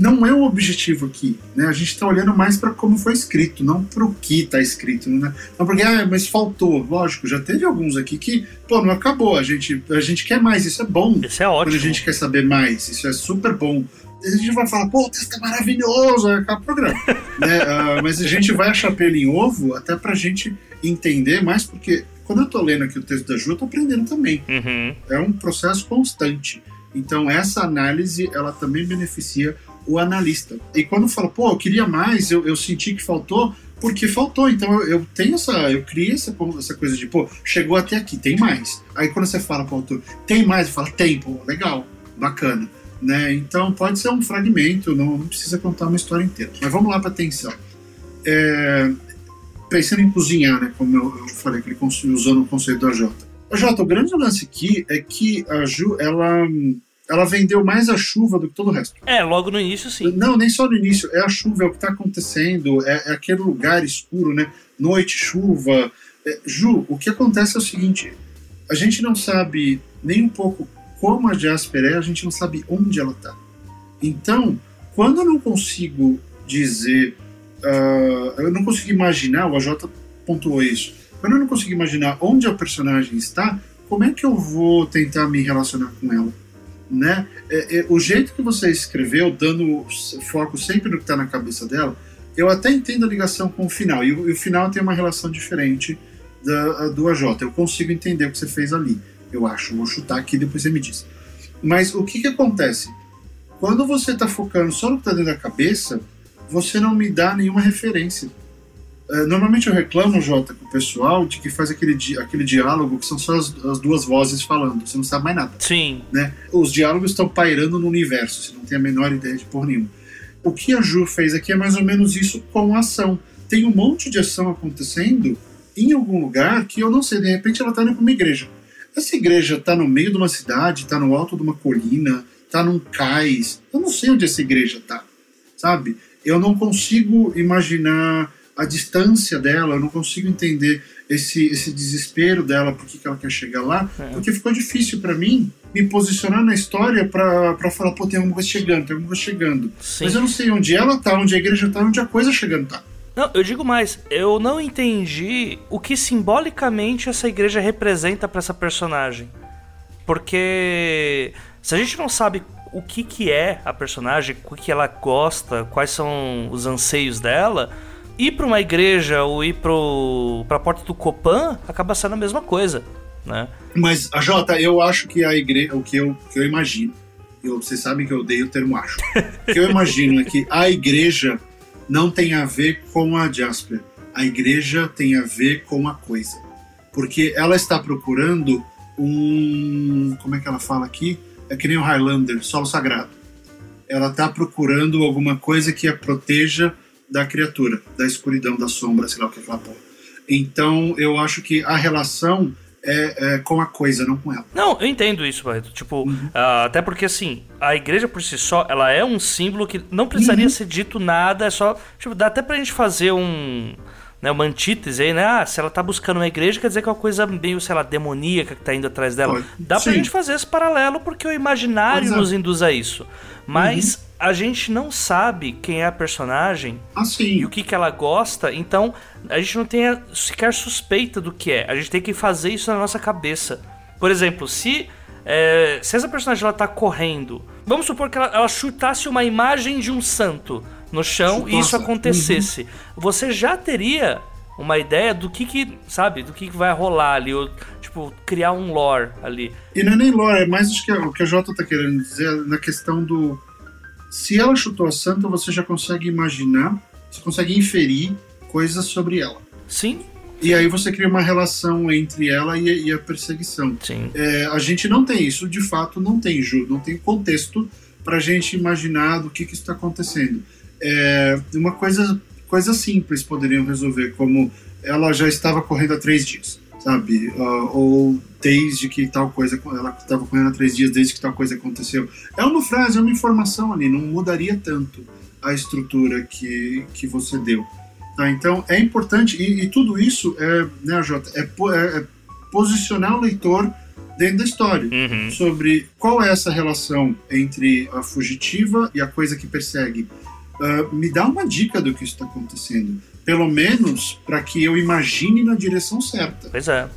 Não é o objetivo aqui, né? A gente está olhando mais para como foi escrito, não para o que está escrito, né? Não porque, ah, mas faltou. Lógico, já teve alguns aqui que, pô, não acabou. A gente, a gente quer mais, isso é bom. Isso é ótimo. Quando a gente quer saber mais, isso é super bom. A gente vai falar, pô, o texto é maravilhoso, é aquele programa. né? Uh, mas a gente vai achar pelo em ovo até para a gente entender mais, porque quando eu estou lendo aqui o texto da Ju, eu tô aprendendo também. Uhum. É um processo constante. Então, essa análise, ela também beneficia o analista. E quando fala, pô, eu queria mais, eu, eu senti que faltou, porque faltou. Então eu, eu, tenho essa, eu criei essa, essa coisa de, pô, chegou até aqui, tem mais. Aí quando você fala pro autor, tem mais, eu falo, tem, pô, legal, bacana. Né? Então pode ser um fragmento, não, não precisa contar uma história inteira. Mas vamos lá para atenção. É, pensando em cozinhar, né, como eu, eu falei, que ele usando o conceito da Jota. A Jota, o grande lance aqui é que a Ju, ela ela vendeu mais a chuva do que todo o resto. É, logo no início, sim. Não, nem só no início. É a chuva, é o que está acontecendo, é, é, aquele lugar escuro, né? Noite, chuva. É, Ju, o que acontece é o seguinte: a gente não sabe nem um pouco como a Jasper é, a gente não sabe onde ela está. Então, quando eu não consigo dizer, uh, eu não consigo imaginar, o AJ pontuou isso, quando eu não consigo imaginar onde a personagem está, como é que eu vou tentar me relacionar com ela? Né? É, é, o jeito que você escreveu, dando foco sempre no que está na cabeça dela, eu até entendo a ligação com o final. E o, e o final tem uma relação diferente da, do AJ. Eu consigo entender o que você fez ali, eu acho. Vou chutar aqui depois você me diz. Mas o que, que acontece? Quando você está focando só no que está dentro da cabeça, você não me dá nenhuma referência. É, normalmente eu reclamo, Jota, com o pessoal de que faz aquele, di aquele diálogo que são só as, as, duas vozes falando, você não sabe mais nada. Sim. Né? Os diálogos estão pairando no universo, você não tem a menor ideia de por nenhuma. O que a Ju fez aqui é mais ou menos isso com ação. Tem um monte de ação acontecendo em algum lugar que eu não sei, de repente ela está indo para uma igreja. Essa igreja está no meio de uma cidade, está no alto de uma colina, está num cais. Eu não sei onde essa igreja está, sabe? Eu não consigo imaginar a distância dela, eu não consigo entender esse, esse desespero dela, por que ela quer chegar lá, é. porque ficou difícil para mim me posicionar na história para falar, pô, tem alguma coisa chegando, tem alguma coisa chegando. Sim. Mas eu não sei onde ela tá, onde a igreja tá, onde a coisa chegando tá. Não, eu digo mais, eu não entendi o que simbolicamente essa igreja representa para essa personagem. Porque se a gente não sabe o que, que é a personagem, o que ela gosta, quais são os anseios dela, ir para uma igreja ou ir para a porta do Copan acaba sendo a mesma coisa, né? Mas, a Jota, eu acho que a igreja, o que eu, que eu imagino, eu, vocês sabem que eu odeio o termo acho, o que eu imagino é que a igreja não tem a ver com a Jasper, a igreja tem a ver com a coisa. Porque ela está procurando um. Como é que ela fala aqui? É que nem o Highlander, solo sagrado. Ela está procurando alguma coisa que a proteja da criatura, da escuridão, da sombra, sei lá o que é aquela porra. Então eu acho que a relação é, é, com a coisa, não com ela. Não, eu entendo isso, Barreto. Tipo, uhum. uh, até porque assim, a igreja por si só, ela é um símbolo que não precisaria uhum. ser dito nada, é só. Tipo, dá até pra gente fazer um. Né, uma antítese aí, né? Ah, se ela tá buscando uma igreja, quer dizer que é uma coisa meio, sei lá, demoníaca que tá indo atrás dela. Pode. Dá Sim. pra gente fazer esse paralelo porque o imaginário Exato. nos induz a isso. Mas uhum a gente não sabe quem é a personagem assim. e o que, que ela gosta, então a gente não tem sequer suspeita do que é. A gente tem que fazer isso na nossa cabeça. Por exemplo, se, é, se essa personagem ela tá correndo, vamos supor que ela, ela chutasse uma imagem de um santo no chão Nossa. e isso acontecesse. Uhum. Você já teria uma ideia do que que, sabe, do que, que vai rolar ali, ou, tipo, criar um lore ali. E não é nem lore, é mais o que, o que a Jota tá querendo dizer na questão do se ela chutou a santa, você já consegue imaginar, você consegue inferir coisas sobre ela. Sim. E aí você cria uma relação entre ela e, e a perseguição. Sim. É, a gente não tem isso, de fato, não tem, Ju, não tem contexto para a gente imaginar do que, que está acontecendo. É, uma coisa, coisa simples poderiam resolver, como ela já estava correndo há três dias sabe? Uh, ou desde que tal coisa, ela estava correndo há três dias desde que tal coisa aconteceu. É uma frase, é uma informação ali, não mudaria tanto a estrutura que, que você deu. Tá? Então é importante, e, e tudo isso é, né, Jota, é, é, é posicionar o leitor dentro da história. Uhum. Sobre qual é essa relação entre a fugitiva e a coisa que persegue. Uh, me dá uma dica do que está acontecendo. Pelo menos para que eu imagine na direção certa. Pois é.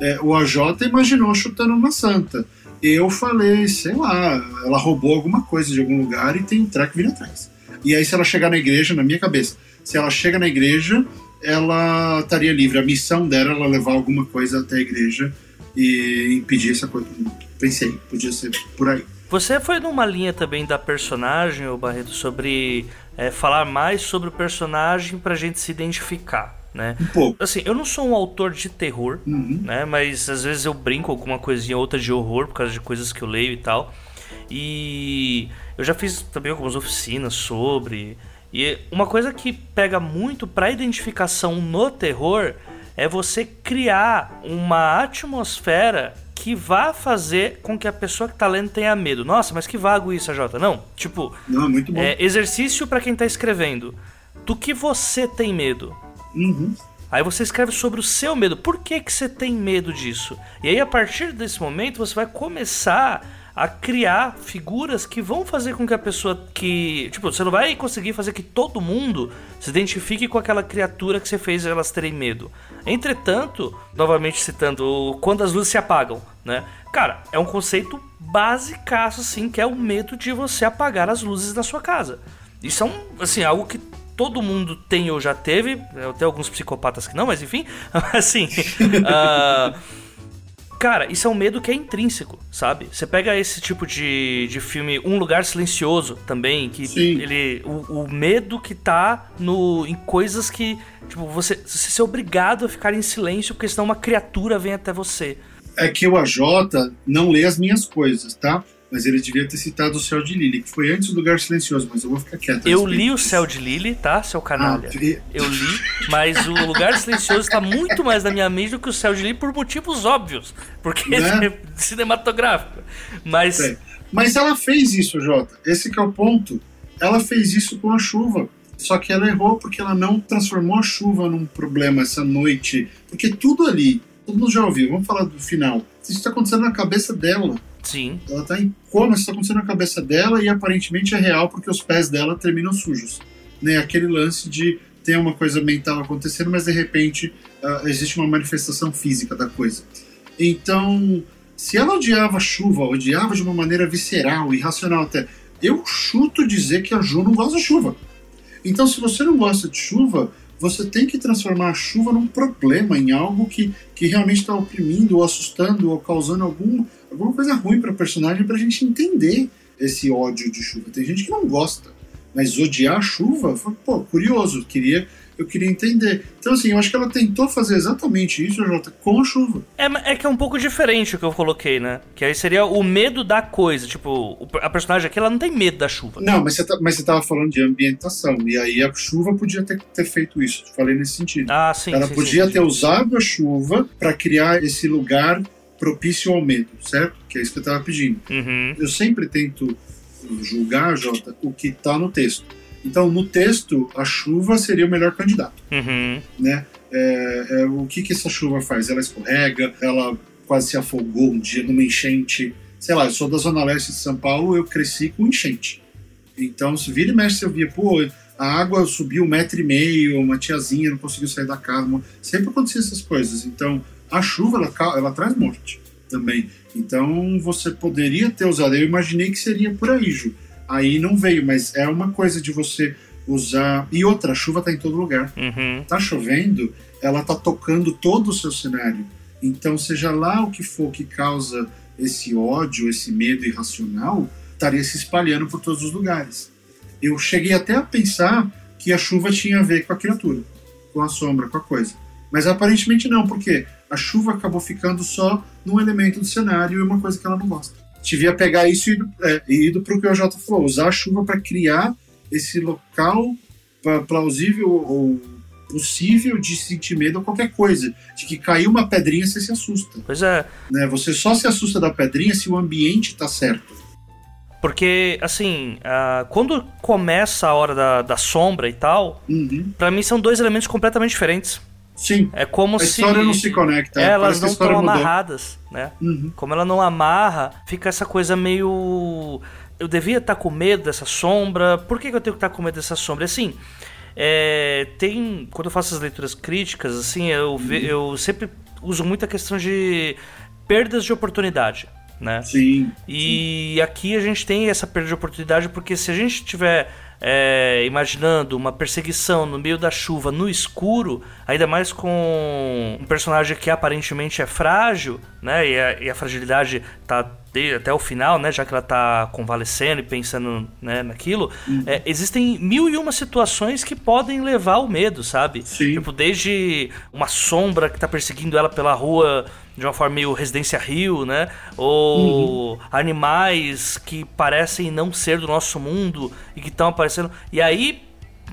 é. O AJ imaginou chutando uma santa. Eu falei, sei lá, ela roubou alguma coisa de algum lugar e tem um treco vindo atrás. E aí, se ela chegar na igreja, na minha cabeça, se ela chega na igreja, ela estaria livre. A missão dela era levar alguma coisa até a igreja e impedir essa coisa. Pensei, podia ser por aí. Você foi numa linha também da personagem, o Barreto, sobre é, falar mais sobre o personagem pra gente se identificar. Né? Um pouco. Assim, eu não sou um autor de terror, uhum. né? Mas às vezes eu brinco alguma coisinha outra de horror por causa de coisas que eu leio e tal. E eu já fiz também algumas oficinas sobre. E uma coisa que pega muito para identificação no terror é você criar uma atmosfera que vá fazer com que a pessoa que tá lendo tenha medo. Nossa, mas que vago isso, Jota. Não, tipo, Não, muito bom. É, exercício para quem tá escrevendo. Do que você tem medo? Uhum. Aí você escreve sobre o seu medo. Por que, que você tem medo disso? E aí, a partir desse momento, você vai começar a criar figuras que vão fazer com que a pessoa que. Tipo, você não vai conseguir fazer que todo mundo se identifique com aquela criatura que você fez elas terem medo. Entretanto, novamente citando quando as luzes se apagam, né? Cara, é um conceito basicaço, assim, que é o medo de você apagar as luzes da sua casa. Isso é um, assim, algo que todo mundo tem ou já teve. Tenho alguns psicopatas que não, mas enfim. assim. uh, Cara, isso é um medo que é intrínseco, sabe? Você pega esse tipo de, de filme, Um Lugar Silencioso também, que Sim. ele. O, o, medo que tá no, em coisas que. Tipo, você, você ser obrigado a ficar em silêncio, porque senão uma criatura vem até você. É que o AJ não lê as minhas coisas, tá? Mas ele devia ter citado o Céu de Lili, que foi antes do Lugar Silencioso, mas eu vou ficar quieto. Eu li o Céu de Lili, tá, seu canalha? Ah. Eu li, mas o Lugar Silencioso está muito mais na minha mente do que o Céu de Lili por motivos óbvios, porque né? é cinematográfico. Mas... É. Mas ela fez isso, Jota. Esse é o ponto. Ela fez isso com a chuva. Só que ela errou porque ela não transformou a chuva num problema essa noite. Porque tudo ali, todo mundo já ouviu, vamos falar do final. Isso está acontecendo na cabeça dela. Sim. Ela tá em coma, isso tá acontecendo na cabeça dela e aparentemente é real porque os pés dela terminam sujos. Né? Aquele lance de ter uma coisa mental acontecendo, mas de repente uh, existe uma manifestação física da coisa. Então, se ela odiava chuva, odiava de uma maneira visceral, irracional até, eu chuto dizer que a Ju não gosta de chuva. Então, se você não gosta de chuva, você tem que transformar a chuva num problema, em algo que, que realmente está oprimindo, ou assustando, ou causando algum, alguma coisa ruim para o personagem, para a gente entender esse ódio de chuva. Tem gente que não gosta, mas odiar a chuva, pô, curioso, queria eu queria entender. Então, assim, eu acho que ela tentou fazer exatamente isso, Jota, com a chuva. É, é que é um pouco diferente o que eu coloquei, né? Que aí seria o medo da coisa. Tipo, a personagem aqui, ela não tem medo da chuva. Não, mas você, tá, mas você tava falando de ambientação. E aí a chuva podia ter, ter feito isso. Falei nesse sentido. Ah, sim. Ela sim, podia sim, ter sim. usado a chuva para criar esse lugar propício ao medo, certo? Que é isso que eu tava pedindo. Uhum. Eu sempre tento julgar, Jota, o que tá no texto. Então, no texto, a chuva seria o melhor candidato. Uhum. Né? É, é, o que, que essa chuva faz? Ela escorrega, ela quase se afogou um dia numa enchente. Sei lá, eu sou da Zona Leste de São Paulo, eu cresci com enchente. Então, se vira e mexe, eu via, pô, a água subiu um metro e meio, uma tiazinha não conseguiu sair da casa. Sempre acontecia essas coisas. Então, a chuva, ela, ela traz morte também. Então, você poderia ter usado. Eu imaginei que seria por aí, Ju aí não veio, mas é uma coisa de você usar. E outra, a chuva tá em todo lugar. Uhum. Tá chovendo, ela tá tocando todo o seu cenário. Então, seja lá o que for que causa esse ódio, esse medo irracional, estaria se espalhando por todos os lugares. Eu cheguei até a pensar que a chuva tinha a ver com a criatura, com a sombra, com a coisa. Mas aparentemente não, porque a chuva acabou ficando só num elemento do cenário e uma coisa que ela não gosta devia pegar isso e ido, é, ido para o que o Jota falou, usar a chuva para criar esse local plausível ou possível de sentir medo a qualquer coisa. De que caiu uma pedrinha, você se assusta. Pois é. Né? Você só se assusta da pedrinha se o ambiente está certo. Porque, assim, uh, quando começa a hora da, da sombra e tal, uhum. para mim são dois elementos completamente diferentes. Sim. É como a se. A história não se conecta. Elas não estão amarradas, né? Uhum. Como ela não amarra, fica essa coisa meio. Eu devia estar com medo dessa sombra. Por que, eu tenho que estar com medo dessa sombra? Assim. É, tem. Quando eu faço as leituras críticas, assim, eu, uhum. eu sempre uso muito a questão de perdas de oportunidade. Né? Sim. E sim. aqui a gente tem essa perda de oportunidade porque se a gente tiver é, imaginando uma perseguição no meio da chuva, no escuro, ainda mais com um personagem que aparentemente é frágil, né? E a, e a fragilidade tá até o final, né? Já que ela tá convalescendo e pensando né, naquilo, uhum. é, existem mil e uma situações que podem levar ao medo, sabe? Sim. Tipo, desde uma sombra que tá perseguindo ela pela rua de uma forma meio Residência Rio, né? Ou uhum. animais que parecem não ser do nosso mundo e que estão aparecendo. E aí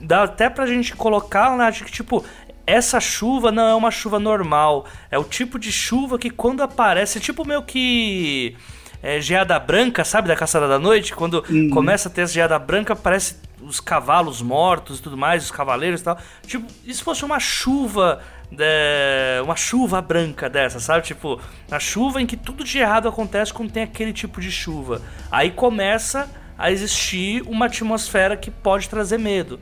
dá até pra gente colocar, né, que tipo, essa chuva não é uma chuva normal. É o tipo de chuva que quando aparece, tipo meio que é, geada branca, sabe, da caçada da noite, quando uhum. começa a ter essa geada branca, parece os cavalos mortos e tudo mais, os cavaleiros e tal. Tipo, e se fosse uma chuva de, uma chuva branca dessa, sabe? Tipo, a chuva em que tudo de errado acontece quando tem aquele tipo de chuva. Aí começa a existir uma atmosfera que pode trazer medo.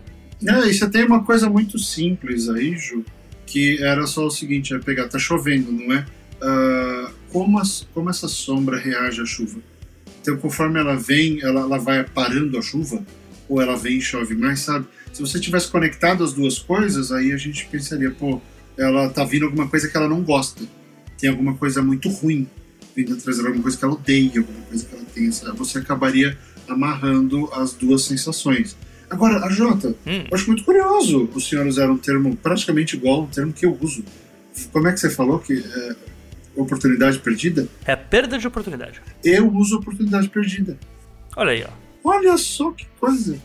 É, e você tem uma coisa muito simples aí, Ju, que era só o seguinte, é pegar, tá chovendo, não é? Uh, como, as, como essa sombra reage à chuva? Então, conforme ela vem, ela, ela vai parando a chuva, ou ela vem e chove mais, sabe? Se você tivesse conectado as duas coisas, aí a gente pensaria, pô, ela tá vindo alguma coisa que ela não gosta. Tem alguma coisa muito ruim vindo trazer alguma coisa que ela odeia, alguma coisa que ela tem. Você acabaria amarrando as duas sensações. Agora, a Jota, hum. eu acho muito curioso o senhor usar um termo praticamente igual ao termo que eu uso. Como é que você falou que é oportunidade perdida? É perda de oportunidade. Eu uso oportunidade perdida. Olha aí, ó. Olha só que coisa.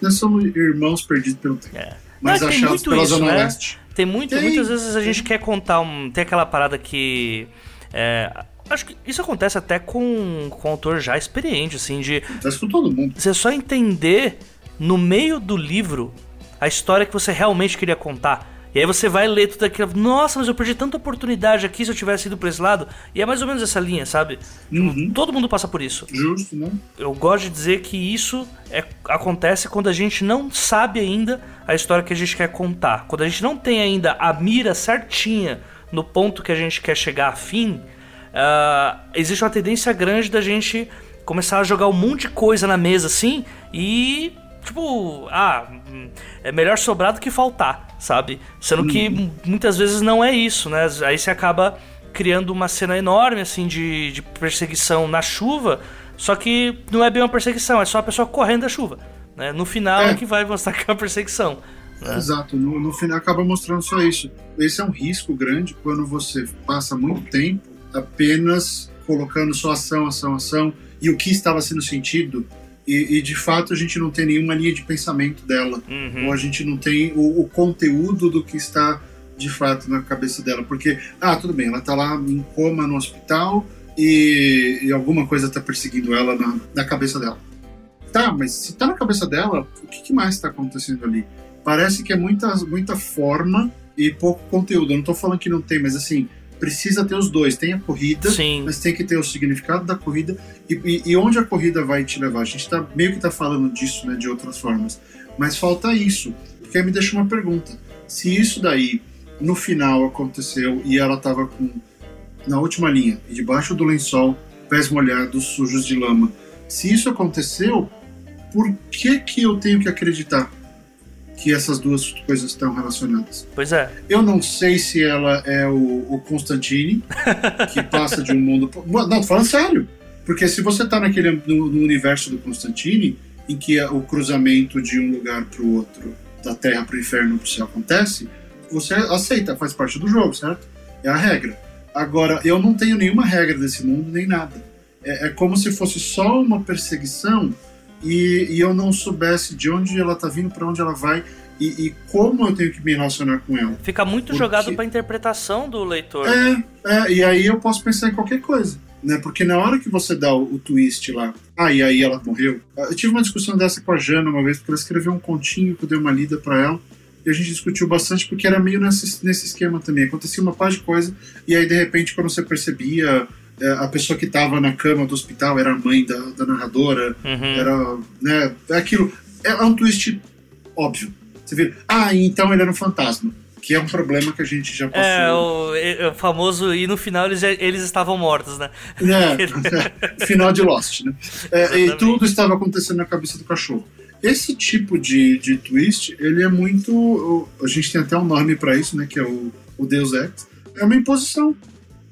Nós somos irmãos perdidos pelo tempo. É mas Não, achados pela isso, Zona né? Leste. Tem muito, tem, muitas vezes a gente quer contar um. Tem aquela parada que. É, acho que isso acontece até com, com autor já experiente, assim, de. Acontece com todo mundo. Você só entender no meio do livro a história que você realmente queria contar. E aí você vai ler tudo aquilo. Nossa, mas eu perdi tanta oportunidade aqui se eu tivesse ido pra esse lado. E é mais ou menos essa linha, sabe? Tipo, uhum. Todo mundo passa por isso. Justo, né? Eu gosto de dizer que isso é, acontece quando a gente não sabe ainda a história que a gente quer contar. Quando a gente não tem ainda a mira certinha no ponto que a gente quer chegar a fim, uh, existe uma tendência grande da gente começar a jogar um monte de coisa na mesa assim e tipo, ah, é melhor sobrar do que faltar, sabe? Sendo que uhum. muitas vezes não é isso, né? Aí você acaba criando uma cena enorme, assim, de, de perseguição na chuva, só que não é bem uma perseguição, é só a pessoa correndo da chuva. Né? No final é. é que vai mostrar que é uma perseguição. Né? Exato, no, no final acaba mostrando só isso. Esse é um risco grande quando você passa muito tempo apenas colocando só ação, ação, ação, e o que estava sendo sentido e, e, de fato a gente não tem nenhuma linha de pensamento dela, uhum. ou a gente não tem o, o, conteúdo do que está de fato na cabeça dela, porque, ah, tudo bem, ela está lá em coma no hospital e, e alguma coisa está perseguindo ela na, na, cabeça dela. Tá, mas se está na cabeça dela, o que, que mais está acontecendo ali? Parece que é muita, muita forma e pouco conteúdo. Eu não estou falando que não tem, mas assim, precisa ter os dois. Tem a corrida, Sim. mas tem que ter o significado da corrida e, e, e onde a corrida vai te levar. A gente tá, meio que está falando disso né, de outras formas. Mas falta isso. Porque aí me deixa uma pergunta. Se isso daí, no final, aconteceu e ela estava com na última linha, e debaixo do lençol, pés molhados, sujos de lama. Se isso aconteceu, por que que eu tenho que acreditar? Que essas duas coisas estão relacionadas. Pois é. Eu não sei se ela é o, o Constantine, que passa de um mundo. Não, tô falando sério. Porque se você tá naquele, no, no universo do Constantine, em que o cruzamento de um lugar para o outro, da Terra para o inferno para o céu acontece, você aceita, faz parte do jogo, certo? É a regra. Agora, eu não tenho nenhuma regra desse mundo, nem nada. É, é como se fosse só uma perseguição e, e eu não soubesse de onde ela está vindo, para onde ela vai e, e, como eu tenho que me relacionar com ela. Fica muito Porque... jogado para interpretação do leitor. É, é, e aí eu posso pensar em qualquer coisa. Né? Porque na hora que você dá o, o, twist lá, ah, e aí ela morreu. Eu tive uma discussão dessa com a Jana uma vez, porque ela escreveu um continho que eu dei uma lida para ela. e a gente discutiu bastante porque era meio nesse, nesse esquema também. Acontecia uma paz de coisa, e aí de repente, quando você percebia, a pessoa que estava na cama do hospital era a mãe da, da narradora, Uhum. era. Né, é aquilo. É um twist óbvio. Você vê, ah, então ele era um fantasma. Que é um problema que a gente já passou. É, o, é, o famoso. E no final eles, já- eles estavam mortos, né? É, final de Lost, né? É, e tudo estava acontecendo na cabeça do cachorro. Esse tipo de, de twist, ele é muito. A gente tem até um nome para isso, né? Que é o, o Deus Ex. É uma imposição.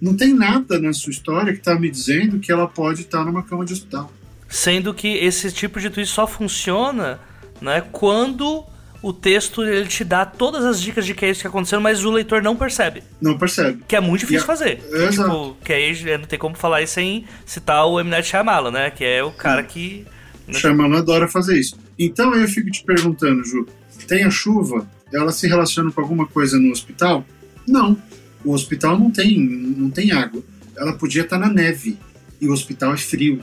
Não tem nada na sua história que está me dizendo que ela pode estar numa cama de hospital. Sendo que esse tipo de twist só funciona né, quando o texto ele te dá todas as dicas de que é isso que aconteceu, mas o leitor não percebe. Não percebe. Que é muito difícil a- fazer. É, tipo, exato. que aí não tem como falar isso sem citar o M. Night Shyamalan, né? Que é o Hum. cara que... O Shyamalan adora fazer isso. Então eu fico te perguntando, Ju, tem a chuva? Ela se relaciona com alguma coisa no hospital? Não. O hospital não tem, não tem água. Ela podia estar na neve e o hospital é frio.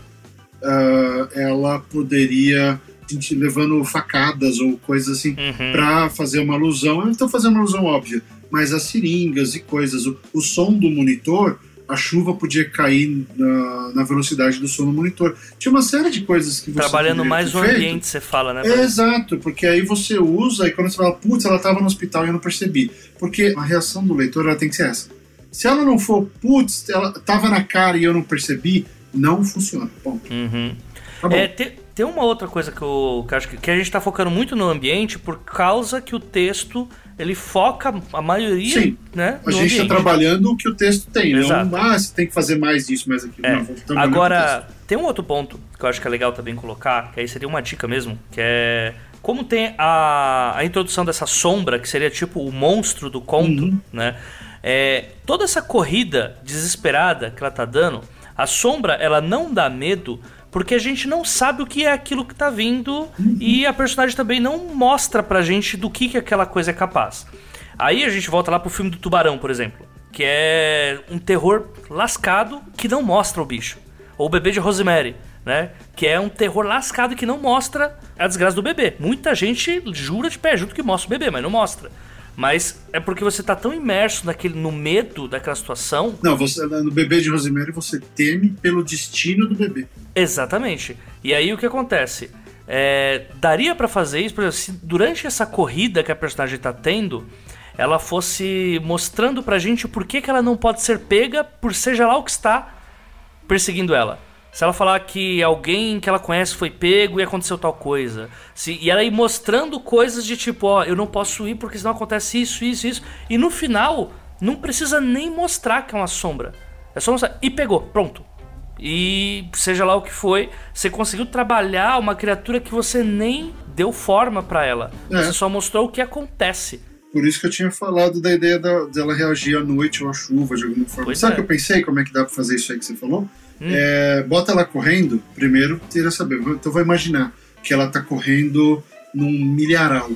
Ah, ela poderia gente, levando facadas ou coisas assim Uhum. para fazer uma alusão. Eu estou fazendo uma alusão óbvia, mas as seringas e coisas, o, o som do monitor, a chuva podia cair na, na velocidade do som do monitor. Tinha uma série de coisas que você Trabalhando mais o ambiente, você fala, né? É, exato, porque aí você usa e quando você fala, putz, ela estava no hospital e eu não percebi. Porque a reação do leitor ela tem que ser essa. Se ela não for, putz, ela estava na cara e eu não percebi, não funciona. Ponto. Uhum. Tá bom. É, tem, tem uma outra coisa que eu, que eu acho que, que a gente tá focando muito no ambiente por causa que o texto ele foca a maioria, Sim. né? a gente está trabalhando o que o texto tem, Exato. não, ah, você tem que fazer mais disso, mais aquilo. É. Não, Agora, tem um outro ponto que eu acho que é legal também colocar, que aí seria uma dica mesmo, que é como tem a, a introdução dessa sombra, que seria tipo o monstro do conto, Uhum. né? É, toda essa corrida desesperada que ela tá dando, a sombra ela não dá medo porque a gente não sabe o que é aquilo que tá vindo e a personagem também não mostra pra gente do que, que aquela coisa é capaz. Aí a gente volta lá pro filme do Tubarão, por exemplo, que é um terror lascado que não mostra o bicho. Ou o bebê de Rosemary, né? Que é um terror lascado que não mostra a desgraça do bebê. Muita gente jura de pé junto que mostra o bebê, mas não mostra. Mas é porque você tá tão imerso naquele, no medo daquela situação. Não, você, no bebê de Rosemary você teme pelo destino do bebê. Exatamente. E aí o que acontece? É, daria pra fazer isso, por exemplo, se durante essa corrida que a personagem tá tendo, ela fosse mostrando pra gente por que, que ela não pode ser pega por seja lá o que está perseguindo ela. Se ela falar que alguém que ela conhece foi pego e aconteceu tal coisa. Se, e ela ir mostrando coisas de tipo, ó, eu não posso ir porque senão acontece isso, isso, isso. E no final, não precisa nem mostrar que é uma sombra. É só mostrar. E pegou, pronto. E seja lá o que foi, você conseguiu trabalhar uma criatura que você nem deu forma pra ela. É. Você só mostrou o que acontece. Por isso que eu tinha falado da ideia dela reagir à noite ou à chuva de alguma forma. Pois Sabe o é. que eu pensei? Como é que dá pra fazer isso aí que você falou? Hum. É, bota ela correndo, primeiro, queria saber. Então eu vou imaginar que ela tá correndo num milharal.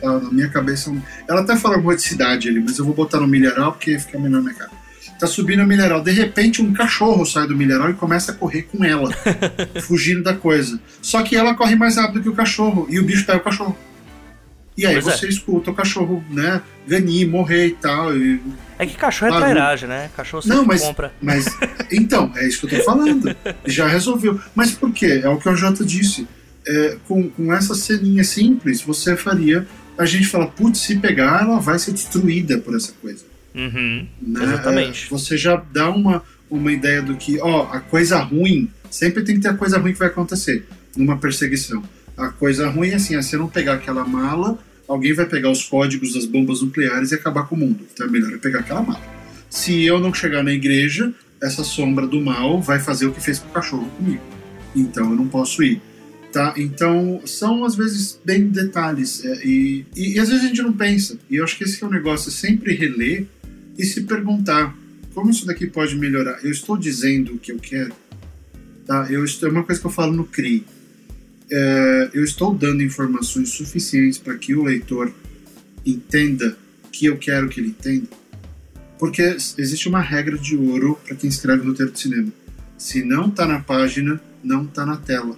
Tá? Na minha cabeça. Ela até fala alguma de cidade ali, mas eu vou botar no milharal porque fica melhor na minha cara. Tá subindo o milharal. De repente, um cachorro sai do milharal e começa a correr com ela, fugindo da coisa. Só que ela corre mais rápido que o cachorro e o bicho pega o cachorro. E aí Pois é. você escuta o cachorro, né, ganir, morrer e tal. e- É que cachorro é Ah, trairagem, né? Cachorro sempre Não, mas, compra. mas. Então, é isso que eu tô falando. Já resolveu. Mas por quê? É o que o Jota disse. É, com, com essa ceninha simples, você faria. A gente fala, putz, se pegar, ela vai ser destruída por essa coisa. Uhum. né? Exatamente. É, você já dá uma, uma ideia do que, ó, a coisa ruim, sempre tem que ter a coisa ruim que vai acontecer numa perseguição. A coisa ruim é assim, é eu não pegar aquela mala, alguém vai pegar os códigos das bombas nucleares e acabar com o mundo. Então é melhor eu pegar aquela mala. Se eu não chegar na igreja, essa sombra do mal vai fazer o que fez com o cachorro comigo. Então eu não posso ir. Tá? Então, são às vezes bem detalhes. é, e, e, e às vezes a gente não pensa. E eu acho que esse é o negócio, é sempre reler e se perguntar como isso daqui pode melhorar. Eu estou dizendo o que eu quero. Tá? Eu é uma coisa que eu falo no CRI. É, eu estou dando informações suficientes para que o leitor entenda que eu quero que ele entenda. Porque existe uma regra de ouro para quem escreve roteiro de cinema. Se não está na página, não está na tela.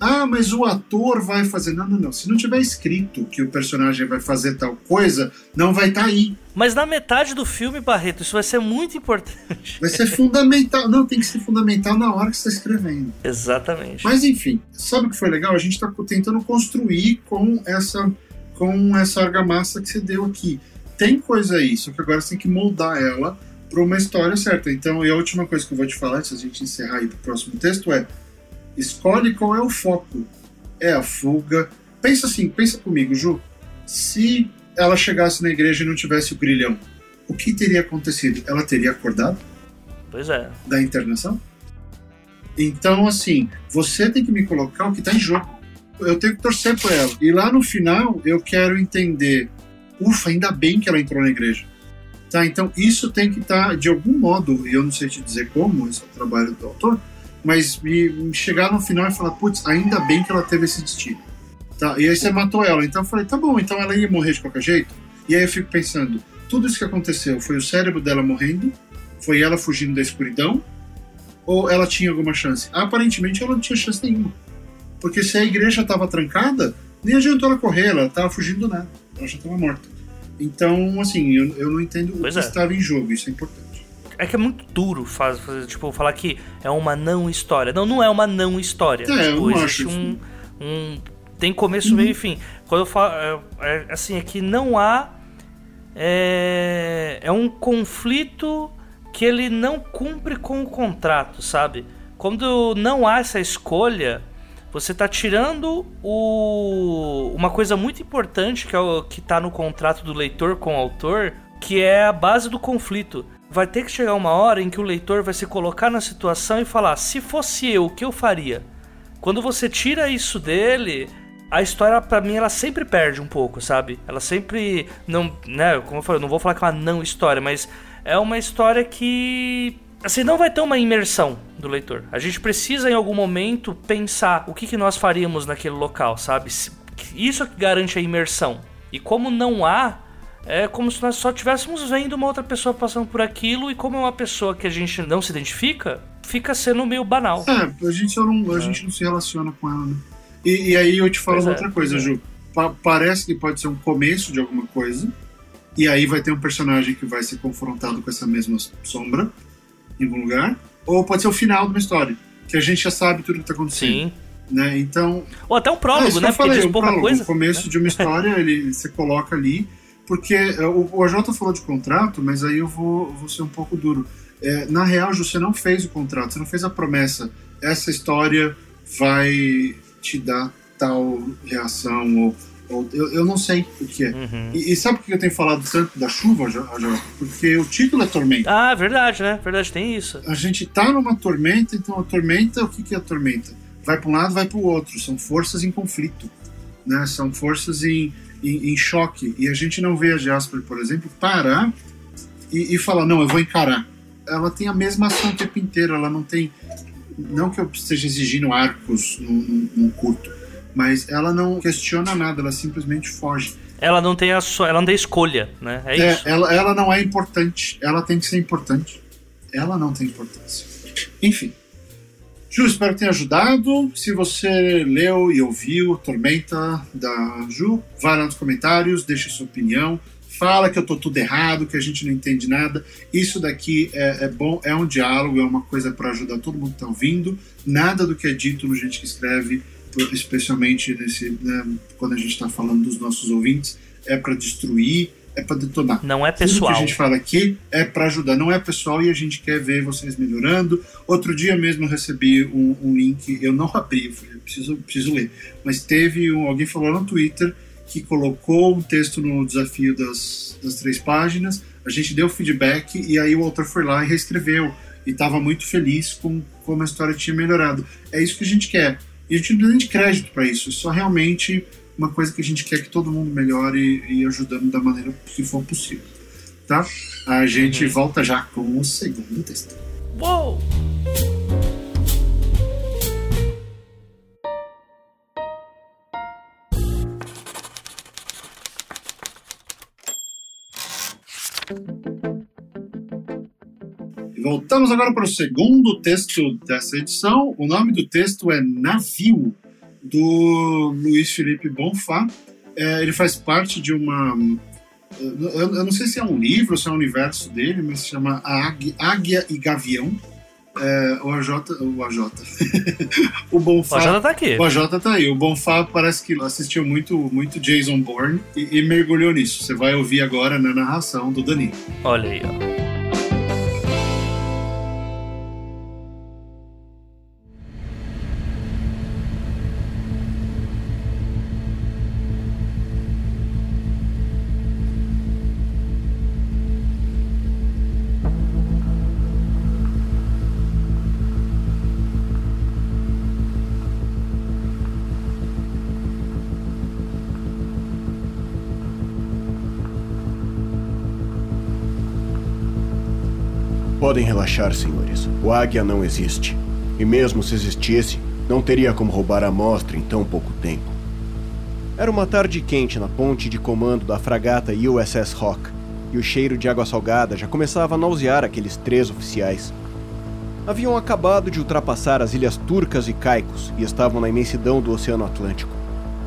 Ah, mas o ator vai fazer. Não, não, não. Se não tiver escrito que o personagem vai fazer tal coisa, não vai estar tá aí. Mas na metade do filme, Barreto, isso vai ser muito importante. Vai ser fundamental. Não, tem que ser fundamental na hora que você está escrevendo. Exatamente. Mas enfim, sabe o que foi legal? A gente está tentando construir com essa, com essa argamassa que você deu aqui. Tem coisa aí, só que agora você tem que moldar ela para uma história certa. Então, e a última coisa que eu vou te falar, antes a gente encerrar aí para o próximo texto, é escolhe qual é o foco. É a fuga. Pensa assim, pensa comigo, Ju. Se ela chegasse na igreja e não tivesse o grilhão, o que teria acontecido? Ela teria acordado? Pois é. Da internação? Então, assim, você tem que me colocar o que está em jogo. Eu tenho que torcer por ela. E lá no final, eu quero entender. Ufa, ainda bem que ela entrou na igreja. Tá, então isso tem que estar, tá, de algum modo, e eu não sei te dizer como, esse é o trabalho do autor, mas me, chegar no final e falar, putz, ainda bem que ela teve esse destino. Tá? E aí você matou ela. Então eu falei, tá bom, então ela ia morrer de qualquer jeito. E aí eu fico pensando, tudo isso que aconteceu foi o cérebro dela morrendo, foi ela fugindo da escuridão, ou ela tinha alguma chance? Aparentemente ela não tinha chance nenhuma. Porque se a igreja estava trancada, nem adiantou ela correr, ela estava fugindo do nada. Ela já estava morta. Então, assim, eu, eu não entendo pois o que é. estava em jogo, isso é importante é que é muito duro fazer, tipo, falar que é uma não história. Não, não é uma não história. É, tipo, existe um, um. Tem começo, uhum. meio e fim. Quando eu falo. É, é, assim, é que não há. É, é um conflito que ele não cumpre com o contrato, sabe? Quando não há essa escolha, você está tirando o, uma coisa muito importante que é o que está no contrato do leitor com o autor, que é a base do conflito vai ter que chegar uma hora em que o leitor vai se colocar na situação e falar: se fosse eu, o que eu faria? Quando você tira isso dele, a história para mim ela sempre perde um pouco, sabe? Ela sempre não, né, como eu falei, eu não vou falar que é uma não história, mas é uma história que assim não vai ter uma imersão do leitor. A gente precisa em algum momento pensar o que, que nós faríamos naquele local, sabe? Isso é que garante a imersão. E como não há é como se nós só estivéssemos vendo uma outra pessoa passando por aquilo e como é uma pessoa que a gente não se identifica, fica sendo meio banal. É, a gente, não, a é. gente não se relaciona com ela, né? E, e aí eu te falo pois é, outra é, coisa, Ju. Pa parece que pode ser um começo de alguma coisa, e aí vai ter um personagem que vai ser confrontado com essa mesma sombra em algum lugar, ou pode ser o final de uma história, que a gente já sabe tudo que está acontecendo. Sim. Né? Então, ou até um prólogo, é, né? Porque diz um pouca prólogo, coisa. O começo né? de uma história, ele, você coloca ali porque é, o, o AJ falou de contrato, mas aí eu vou, vou ser um pouco duro. É, na real, você não fez o contrato, você não fez a promessa. Essa história vai te dar tal reação, ou, ou eu, eu não sei o que é. Uhum. E, e, sabe por que eu tenho falado tanto da chuva, AJ? Porque o título é Tormenta. Ah, verdade, né? Verdade, tem isso. A gente tá numa tormenta, então a tormenta, o que, que é a tormenta? Vai para um lado, vai para o outro. São forças em conflito. Né? São forças em em, em choque e a gente não vê a Jasper, por exemplo, parar e, e falar, não, eu vou encarar. Ela tem a mesma ação o tempo inteiro, ela não tem. Não que eu esteja exigindo arcos num, num curto, mas ela não questiona nada, ela simplesmente foge. Ela não tem a sua, ela não tem escolha, né? É, é isso. Ela, ela não é importante, ela tem que ser importante. Ela não tem importância. Enfim, Ju, espero que tenha ajudado. Se você leu e ouviu Tormenta da Ju, vai lá nos comentários, deixa sua opinião. Fala que eu tô tudo errado, que a gente não entende nada. Isso daqui é, é bom, é um diálogo, é uma coisa para ajudar todo mundo que tá ouvindo. Nada do que é dito no Gente que Escreve, especialmente nesse, né, quando a gente está falando dos nossos ouvintes, é para destruir, é para detonar. Não é pessoal. Tudo que a gente fala aqui é para ajudar, não é pessoal e a gente quer ver vocês melhorando. Outro dia mesmo eu recebi um, um link, eu não abri, eu preciso, preciso ler, mas teve um, alguém falou no Twitter que colocou um texto no desafio das, das três páginas, a gente deu feedback e aí o autor foi lá e reescreveu e estava muito feliz com como a história tinha melhorado. É isso que a gente quer. E a gente não precisa de crédito para isso, só realmente uma coisa que a gente quer que todo mundo melhore e ajudando da maneira que for possível. Tá? A gente uhum. volta já com o segundo texto. Uou! Voltamos agora para o segundo texto dessa edição. O nome do texto é Navio, do Luiz Felipe Bonfá. É, ele faz parte de uma. Eu, eu, não sei se é um livro ou se é um universo dele, mas se chama Águia, Águia e Gavião. É, o AJ. O AJ. o Bonfá. O AJ tá aqui. O AJ tá aí. O Bonfá parece que assistiu muito, muito Jason Bourne e, e mergulhou nisso. Você vai ouvir agora na narração do Danilo. Olha aí, ó. Podem relaxar, senhores. O águia não existe. E mesmo se existisse, não teria como roubar a amostra em tão pouco tempo. Era uma tarde quente na ponte de comando da fragata USS Rock, e o cheiro de água salgada já começava a nausear aqueles três oficiais. Haviam acabado de ultrapassar as ilhas Turcas e Caicos e estavam na imensidão do Oceano Atlântico,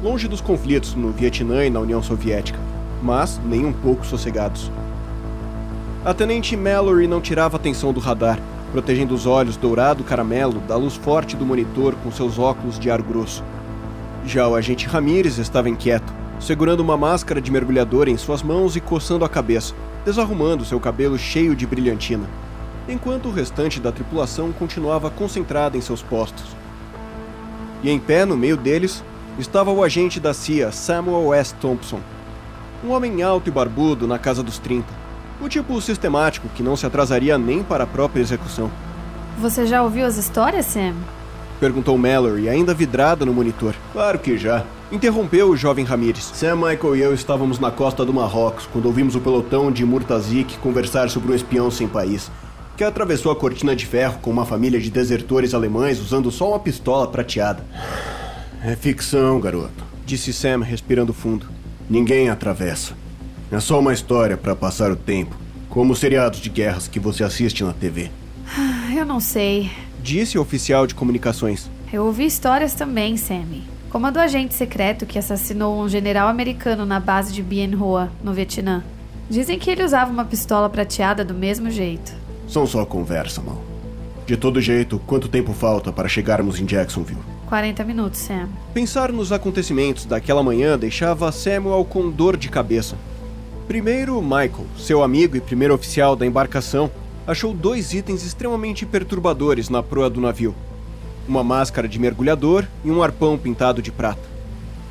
longe dos conflitos no Vietnã e na União Soviética, mas nem um pouco sossegados. A tenente Mallory não tirava atenção do radar, protegendo os olhos dourado caramelo da luz forte do monitor com seus óculos de ar grosso. Já o agente Ramírez estava inquieto, segurando uma máscara de mergulhador em suas mãos e coçando a cabeça, desarrumando seu cabelo cheio de brilhantina, enquanto o restante da tripulação continuava concentrada em seus postos. E em pé no meio deles estava o agente da CIA, Samuel S. Thompson, um homem alto e barbudo na casa dos 30 o tipo sistemático que não se atrasaria nem para a própria execução. Você já ouviu as histórias, Sam? Perguntou Mallory, ainda vidrada no monitor. Claro que já. Interrompeu o jovem Ramires. Sam, Michael e eu estávamos na costa do Marrocos quando ouvimos o pelotão de Murtazik conversar sobre um espião sem país, que atravessou a cortina de ferro com uma família de desertores alemães usando só uma pistola prateada. É ficção, garoto, disse Sam, respirando fundo. Ninguém atravessa. É só uma história para passar o tempo, como os seriados de guerras que você assiste na TV. Ah, eu não sei. Disse o oficial de comunicações. Eu ouvi histórias também, Sammy. Como a do agente secreto que assassinou um general americano na base de Bien Hoa, no Vietnã. Dizem que ele usava uma pistola prateada do mesmo jeito. São só conversa, mal. De todo jeito, quanto tempo falta para chegarmos em Jacksonville? 40 minutos, Sam. Pensar nos acontecimentos daquela manhã deixava Samuel com dor de cabeça. Primeiro, Michael, seu amigo e primeiro oficial da embarcação, achou dois itens extremamente perturbadores na proa do navio: uma máscara de mergulhador e um arpão pintado de prata.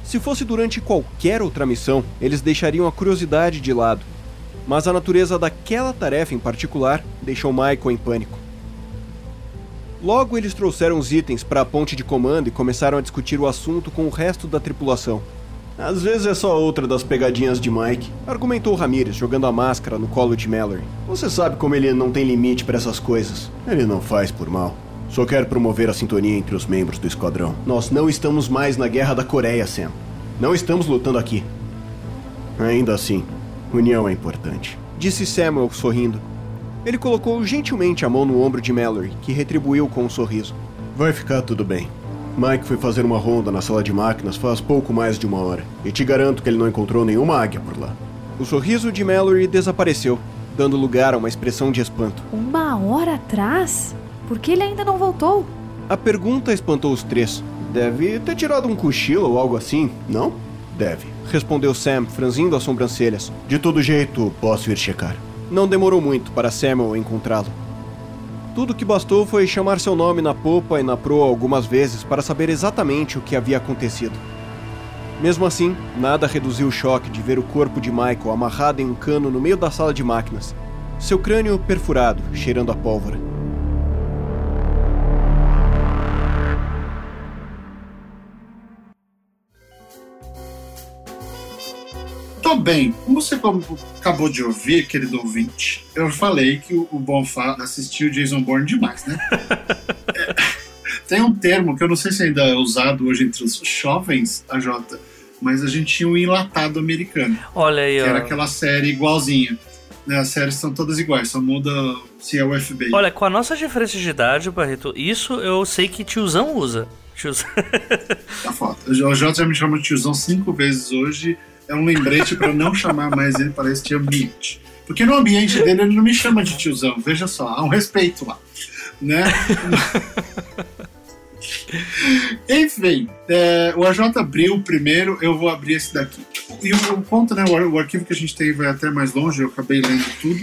Se fosse durante qualquer outra missão, eles deixariam a curiosidade de lado, mas a natureza daquela tarefa em particular deixou Michael em pânico. Logo, eles trouxeram os itens para a ponte de comando e começaram a discutir o assunto com o resto da tripulação. Às vezes é só outra das pegadinhas de Mike, argumentou Ramirez, jogando a máscara no colo de Mallory. Você sabe como ele não tem limite para essas coisas. Ele não faz por mal. Só quer promover a sintonia entre os membros do esquadrão. Nós não estamos mais na guerra da Coreia, Sam. Não estamos lutando aqui. Ainda assim, união é importante. Disse Samuel sorrindo. Ele colocou gentilmente a mão no ombro de Mallory, que retribuiu com um sorriso. Vai ficar tudo bem. Mike foi fazer uma ronda na sala de máquinas faz pouco mais de uma hora, e te garanto que ele não encontrou nenhuma águia por lá. O sorriso de Mallory desapareceu, dando lugar a uma expressão de espanto. Uma hora atrás? Por que ele ainda não voltou? A pergunta espantou os três. Deve ter tirado um cochilo ou algo assim, não? Deve, respondeu Sam, franzindo as sobrancelhas. De todo jeito, posso ir checar. Não demorou muito para Samuel encontrá-lo. Tudo que bastou foi chamar seu nome na popa e na proa algumas vezes para saber exatamente o que havia acontecido. Mesmo assim, nada reduziu o choque de ver o corpo de Michael amarrado em um cano no meio da sala de máquinas, seu crânio perfurado, cheirando a pólvora. Tô bem. Como você acabou de ouvir, querido ouvinte, eu falei que o Bonfá assistiu Jason Bourne demais, né? é, tem um termo que eu não sei se ainda é usado hoje entre os jovens, a Jota, mas a gente tinha um enlatado americano. Olha aí, que era aquela série igualzinha. Né, as séries são todas iguais, só muda se é o FBI. Olha, com a nossa diferença de idade, Barreto, isso eu sei que tiozão usa. Tiozão. Tá foda. O Jota já me chamou de tiozão cinco vezes hoje. É um lembrete para não chamar mais ele para este ambiente. Porque no ambiente dele ele não me chama de tiozão. Veja só, há um respeito lá. Né? Enfim, é, o AJ abriu primeiro, eu vou abrir esse daqui. E o, conto, né? O, o, arquivo que a gente tem vai até mais longe, eu acabei lendo tudo.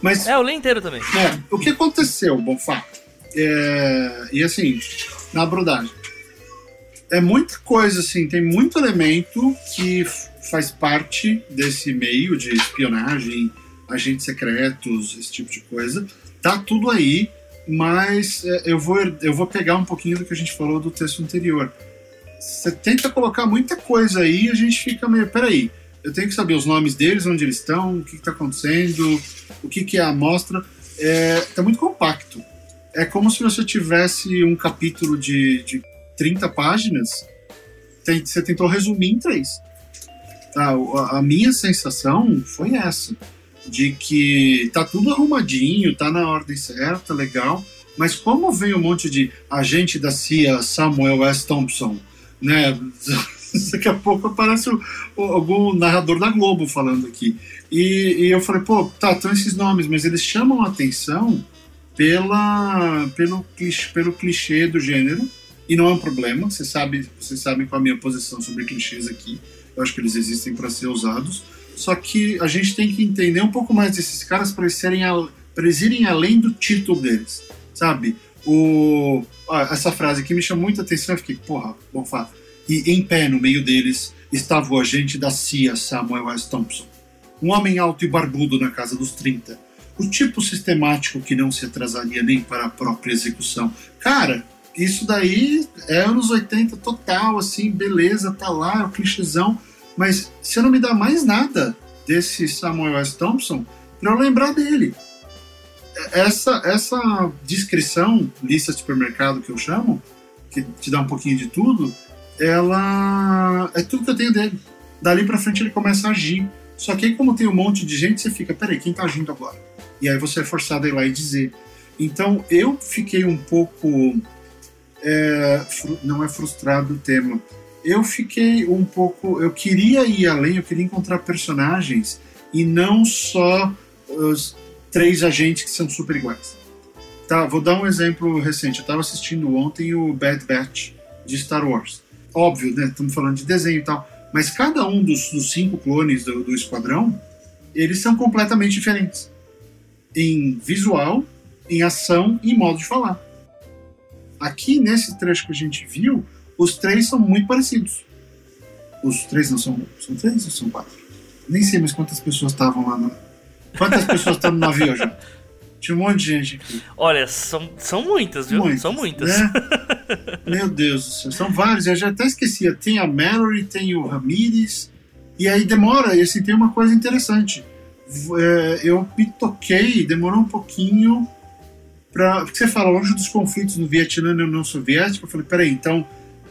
Mas, é, eu li inteiro também. É, o que aconteceu, fato? É, e assim, na abordagem. É muita coisa, assim, tem muito elemento que faz parte desse meio de espionagem, agentes secretos, esse tipo de coisa. Tá tudo aí mas é, eu vou, eu vou pegar um pouquinho do que a gente falou do texto anterior. Você tenta colocar muita coisa aí e a gente fica meio. Peraí, eu tenho que saber os nomes deles, onde eles estão, o que está acontecendo, o que, que é a amostra. É, tá muito compacto. É como se você tivesse um capítulo de, de 30 páginas, tem, você tentou resumir em três. Tá, a, a minha sensação foi essa de que tá tudo arrumadinho, tá na ordem certa, legal, mas como vem um monte de agente da CIA, Samuel S. Thompson, né? Daqui a pouco aparece o, o, algum narrador da Globo falando aqui. E, e, eu falei, pô, tá, estão esses nomes, mas eles chamam a atenção pela, pelo, clichê, pelo clichê do gênero, e não é um problema, vocês sabem, vocês sabem qual é a minha posição sobre clichês aqui. Eu acho que eles existem para ser usados só que a gente tem que entender um pouco mais desses caras para eles, irem além do título deles, sabe? O, ah, essa frase aqui me chamou muita atenção, eu fiquei, porra, bom fato. E em pé no meio deles estava o agente da CIA, Samuel S. Thompson. Um homem alto e barbudo na casa dos 30. O tipo sistemático que não se atrasaria nem para a própria execução. Cara, isso daí é anos 80 total, assim, beleza, tá lá, é o clichêzão mas você não me dá mais nada desse Samuel S. Thompson para eu lembrar dele. Essa, essa descrição, lista de supermercado que eu chamo, que te dá um pouquinho de tudo, ela é tudo que eu tenho dele. Dali para frente ele começa a agir. Só que aí, como tem um monte de gente, você fica, peraí, quem tá agindo agora? E aí você é forçado a ir lá e dizer. Então eu fiquei um pouco. É, não é frustrado o tema, eu fiquei um pouco. Eu queria ir além, eu queria encontrar personagens e não só os três agentes que são super iguais. Tá, vou dar um exemplo recente. Eu estava assistindo ontem o Bad Batch de Star Wars. Óbvio, né? Estamos falando de desenho e tal. Mas cada um dos, dos cinco clones do, do esquadrão, eles são completamente diferentes. Em visual, em ação e modo de falar. Aqui, nesse trecho que a gente viu, os três são muito parecidos. Os três não são. São três ou são quatro? Nem sei mais quantas pessoas estavam lá. No... Quantas pessoas estão no navio já? Tinha um monte de gente aqui. Olha, são, são muitas, viu? Muitas, são muitas. Né? Meu Deus do céu. São vários. Eu já até esquecia. Tem a Mallory, tem o Ramirez. E aí demora. E assim, tem uma coisa interessante. É, eu me toquei, demorou um pouquinho. Pra, porque você fala longe dos conflitos no Vietnã e na União Soviética. Eu falei, peraí, então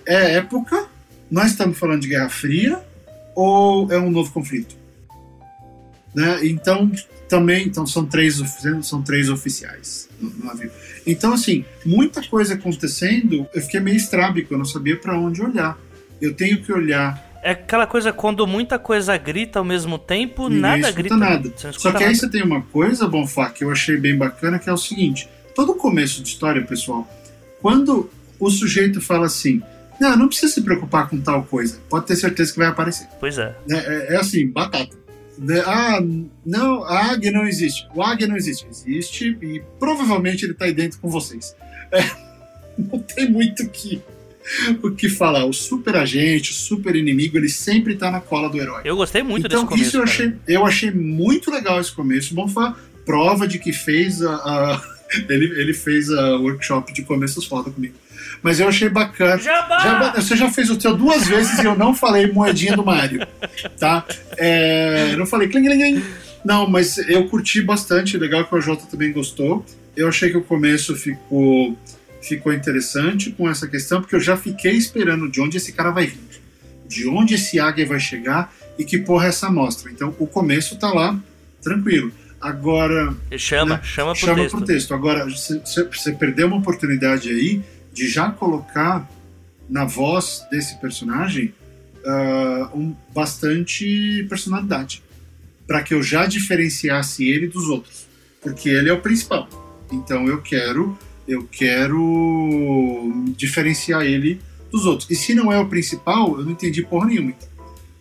é época? Nós estamos falando de Guerra Fria ou é um novo conflito? Né? Então, também então são três são três oficiais no, navio. Então, assim, muita coisa acontecendo, eu fiquei meio estrábico, eu não sabia para onde olhar. Eu tenho que olhar é aquela coisa quando muita coisa grita ao mesmo tempo, Ninguém nada grita. Nada. Só que aí você tem uma coisa, Bonfá, que eu achei bem bacana, que é o seguinte: todo começo de história, pessoal, quando o sujeito fala assim, não, não precisa se preocupar com tal coisa. Pode ter certeza que vai aparecer. Pois é. É, é, é assim, batata. Ah, não, a águia não existe. O águia não existe. Existe e provavelmente ele está aí dentro com vocês. É, não tem muito o que, o que falar. O super agente, o super inimigo, ele sempre está na cola do herói. Eu gostei muito então, desse começo. Isso eu achei, eu achei muito legal esse começo. Bom, foi prova de que fez a, a ele, ele fez a workshop de começos foda comigo mas eu achei bacana. Jabá! você já fez o teu duas vezes e eu não falei moedinha do Mario, tá? É, eu não falei cling, cling, cling. Não, mas eu curti bastante, legal que o Jota também gostou. Eu achei que o começo ficou, ficou interessante com essa questão, porque eu já fiquei esperando de onde esse cara vai vir, de onde esse águia vai chegar e que porra é essa amostra. Então o começo tá lá, tranquilo. Agora. Chama, né, chama pro chama texto. Pro texto. Agora, você perdeu uma oportunidade aí de já colocar na voz desse personagem uh, um, bastante personalidade, para que eu já diferenciasse ele dos outros, porque ele é o principal. Então eu quero eu quero diferenciar ele dos outros. E se não é o principal, eu não entendi porra nenhuma. Então.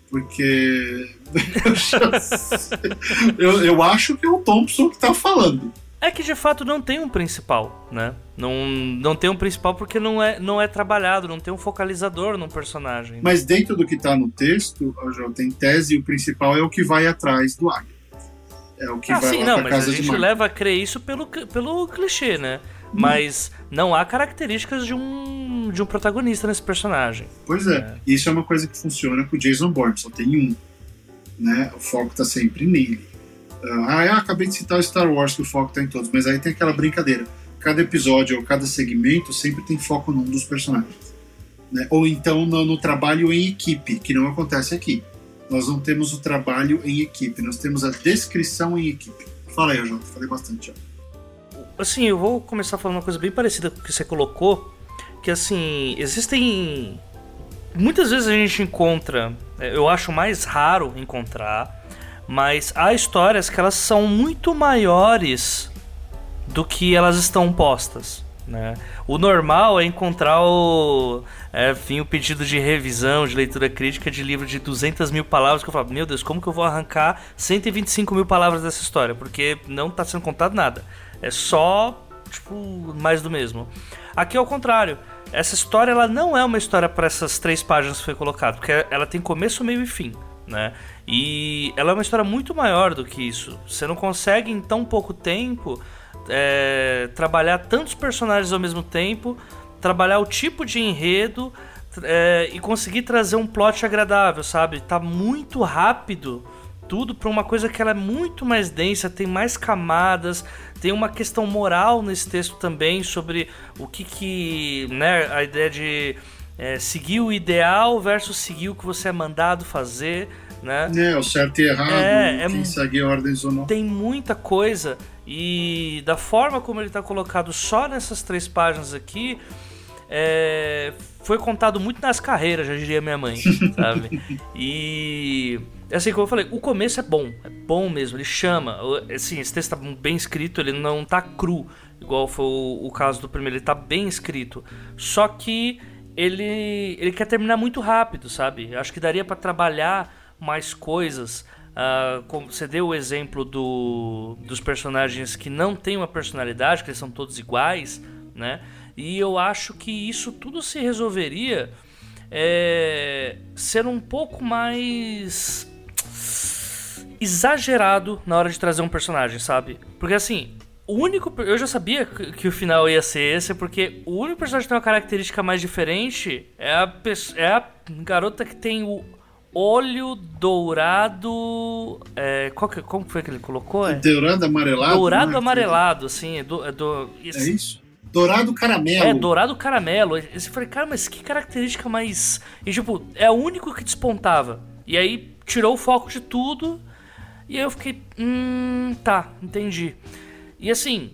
Porque eu, eu acho que é o Thompson que tá falando. É que de fato não tem um principal, né? Não, não tem um principal porque não é, não é trabalhado, não tem um focalizador no personagem. Mas dentro do que tá no texto, já tem tese, o principal é o que vai atrás do águia. É o que ah, vai sim, não, mas a gente leva a crer isso pelo, pelo clichê, né? Hum. Mas não há características de um, de um protagonista nesse personagem. Pois é. é. Isso é uma coisa que funciona com o Jason Bourne, só tem um. Né? O foco tá sempre nele. Ah, eu acabei de citar Star Wars, que o foco tá em todos, mas aí tem aquela brincadeira. Cada episódio ou cada segmento sempre tem foco num dos personagens. Né? Ou então no, no trabalho em equipe, que não acontece aqui. Nós não temos o trabalho em equipe, nós temos a descrição em equipe. Fala aí, Jota, falei bastante. Ó. Assim, eu vou começar falando uma coisa bem parecida com o que você colocou, que assim, existem... Muitas vezes a gente encontra, é, eu acho mais raro encontrar, mas há histórias que elas são muito maiores do que elas estão postas. Né? O normal é encontrar o, é, o pedido de revisão, de leitura crítica de livro de 200 mil palavras, que eu falo, meu Deus, como que eu vou arrancar 125 mil palavras dessa história? Porque não está sendo contado nada. É só, tipo, mais do mesmo. Aqui é o contrário. Essa história ela não é uma história para essas três páginas que foi colocado, porque ela tem começo, meio e fim né? E ela é uma história muito maior do que isso. Você não consegue em tão pouco tempo é, trabalhar tantos personagens ao mesmo tempo, trabalhar o tipo de enredo é, e conseguir trazer um plot agradável, sabe? Tá muito rápido tudo para uma coisa que ela é muito mais densa, tem mais camadas, tem uma questão moral nesse texto também sobre o que que, né, a ideia de é, seguir o ideal versus seguir o que você é mandado fazer, né? É, o certo e errado, é, é quem é, segue ordens ou não. Tem muita coisa e da forma como ele está colocado só nessas três páginas aqui, é, foi contado muito nas carreiras, já diria minha mãe, sabe? E assim como eu falei, o começo é bom, é bom mesmo, ele chama. Assim, esse texto está bem escrito, ele não está cru, igual foi o, o caso do primeiro, ele está bem escrito. Só que ele, ele quer terminar muito rápido, sabe? Acho que daria para trabalhar mais coisas. Uh, como você deu o exemplo do, dos personagens que não têm uma personalidade, que eles são todos iguais, né? E eu acho que isso tudo se resolveria é, ser um pouco mais exagerado na hora de trazer um personagem, sabe? Porque assim, o único. Eu já sabia que o final ia ser esse, porque o único personagem que tem uma característica mais diferente é a, é a garota que tem o olho dourado. É, qual que, como foi que ele colocou? É? Dourado amarelado? Dourado é amarelado, assim. É, do, é, do, isso. é isso? Dourado caramelo. É, dourado caramelo. Eu falei, cara, mas que característica mais. E tipo, é o único que despontava. E aí tirou o foco de tudo. E aí eu fiquei, hum, tá, entendi. E assim,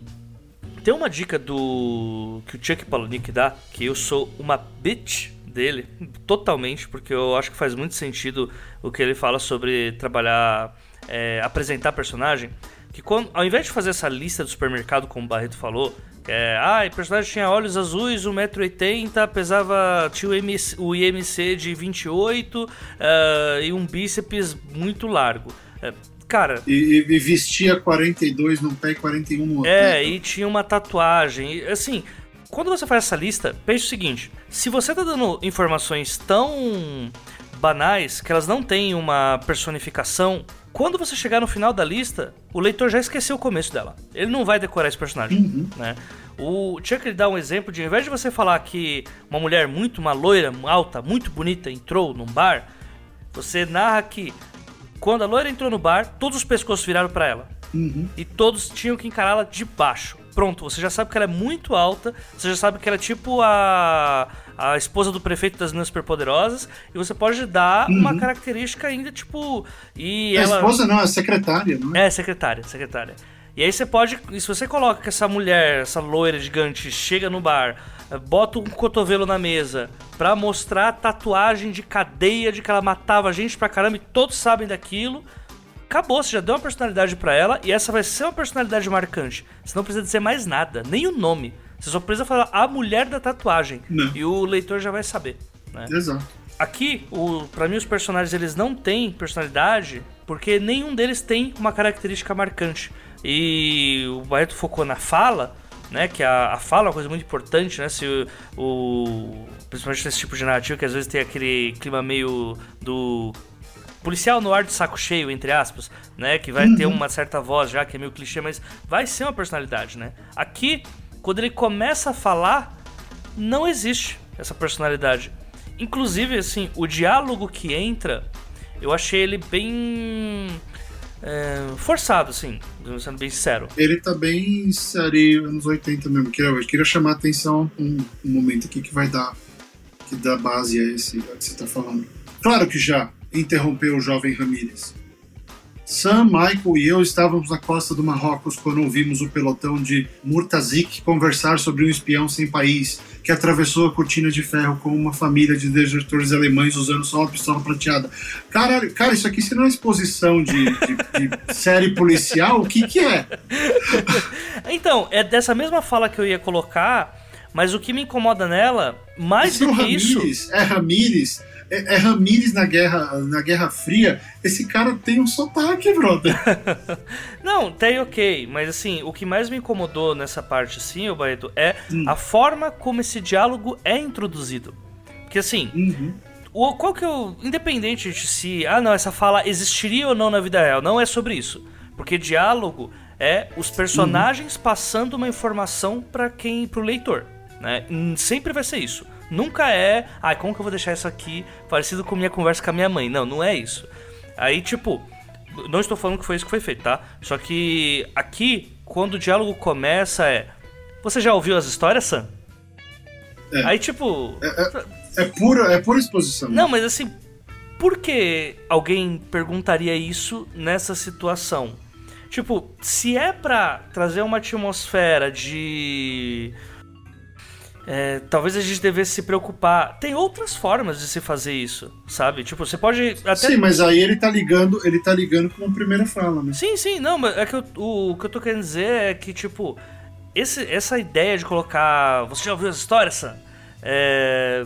tem uma dica do que o Chuck Palahniuk dá, que eu sou uma bitch dele, totalmente, porque eu acho que faz muito sentido o que ele fala sobre trabalhar, é, apresentar personagem. Que quando, ao invés de fazer essa lista do supermercado, como o Barreto falou, é, ah, o personagem tinha olhos azuis, 1,80m, pesava, tinha o, MC, o IMC de 28 uh, eh, e um bíceps muito largo. É, cara. E, e, vestia 42 num pé e 41 no outro. É, né? e tinha uma tatuagem. Assim, quando você faz essa lista, pense o seguinte: se você tá dando informações tão banais que elas não têm uma personificação, quando você chegar no final da lista, o leitor já esqueceu o começo dela. Ele não vai decorar esse personagem, uhum. né? O Chuck dá um exemplo de, ao invés de você falar que uma mulher muito, uma loira, alta, muito bonita entrou num bar, você narra que quando a loira entrou no bar, todos os pescoços viraram para ela. Uhum. E todos tinham que encará-la de baixo. Pronto, você já sabe que ela é muito alta, você já sabe que ela é tipo a, a esposa do prefeito das Minas Superpoderosas, e você pode dar uhum. uma característica ainda, tipo. E a ela... esposa não, é secretária, não é? É, secretária, secretária. E aí você pode, se você coloca que essa mulher, essa loira gigante, chega no bar, bota um cotovelo na mesa pra mostrar a tatuagem de cadeia de que ela matava gente pra caramba e todos sabem daquilo. Acabou, você já deu uma personalidade pra ela e essa vai ser uma personalidade marcante. Você não precisa dizer mais nada, nem o nome. Você só precisa falar a mulher da tatuagem. Não. E o leitor já vai saber. Né? Exato. Aqui, o, pra mim, os personagens eles não têm personalidade porque nenhum deles tem uma característica marcante. E o Barreto focou na fala, né? Que a, a fala é uma coisa muito importante, né? Se o, o- principalmente nesse tipo de narrativa que às vezes tem aquele clima meio do policial no ar de saco cheio, entre aspas, né? Que vai ter uma certa voz já, que é meio clichê, mas vai ser uma personalidade, né? Aqui, quando ele começa a falar, não existe essa personalidade. Inclusive, assim, o diálogo que entra, eu achei ele bem. É, forçado, assim, sendo bem sincero. Ele tá bem série anos 80 mesmo. Queria, eu queria chamar a atenção um, um momento aqui que vai dar que dá base a esse a que você tá falando. Claro que já interrompeu o jovem Ramírez. Sam, Michael e eu estávamos na costa do Marrocos quando ouvimos o pelotão de Murtazik conversar sobre um espião sem país que atravessou a cortina de ferro com uma família de desertores alemães usando só uma pistola prateada. Caralho, cara, isso aqui se não é exposição de, de- de série policial, o que que é? Então, é dessa mesma fala que eu ia colocar, mas o que me incomoda nela, mais é do o que isso. Ramírez, é Ramírez, é, é Ramírez na Guerra, na Guerra Fria. Esse cara tem um sotaque, brother. Não, tem ok, mas assim, o que mais me incomodou nessa parte, assim, ô Barreto, é Hum. a forma como esse diálogo é introduzido. Porque assim, Uhum. o, qual que eu. Independente de se. Ah, não, essa fala existiria ou não na vida real, não é sobre isso. Porque diálogo é os personagens passando uma informação pra quem. pro leitor. Né? Hum, Sempre vai ser isso. Nunca é. Ah, como que eu vou deixar isso aqui parecido com minha conversa com a minha mãe? Não, não é isso. Aí, tipo, não estou falando que foi isso que foi feito, tá? Só que aqui, quando o diálogo começa, é. Você já ouviu as histórias, Sam? É. Aí, tipo. É pura, é pura exposição. Não, mas assim, por que alguém perguntaria isso nessa situação? Tipo, se é pra trazer uma atmosfera de. É, talvez a gente devesse se preocupar. Tem outras formas de se fazer isso, sabe? Tipo, você pode até. Sim, mas aí ele tá ligando, ele tá ligando com a primeira fala, né? Sim, sim, não, mas é que eu- o, o que eu tô querendo dizer é que, tipo, esse, essa ideia de colocar. Você já ouviu as histórias, Sam? É,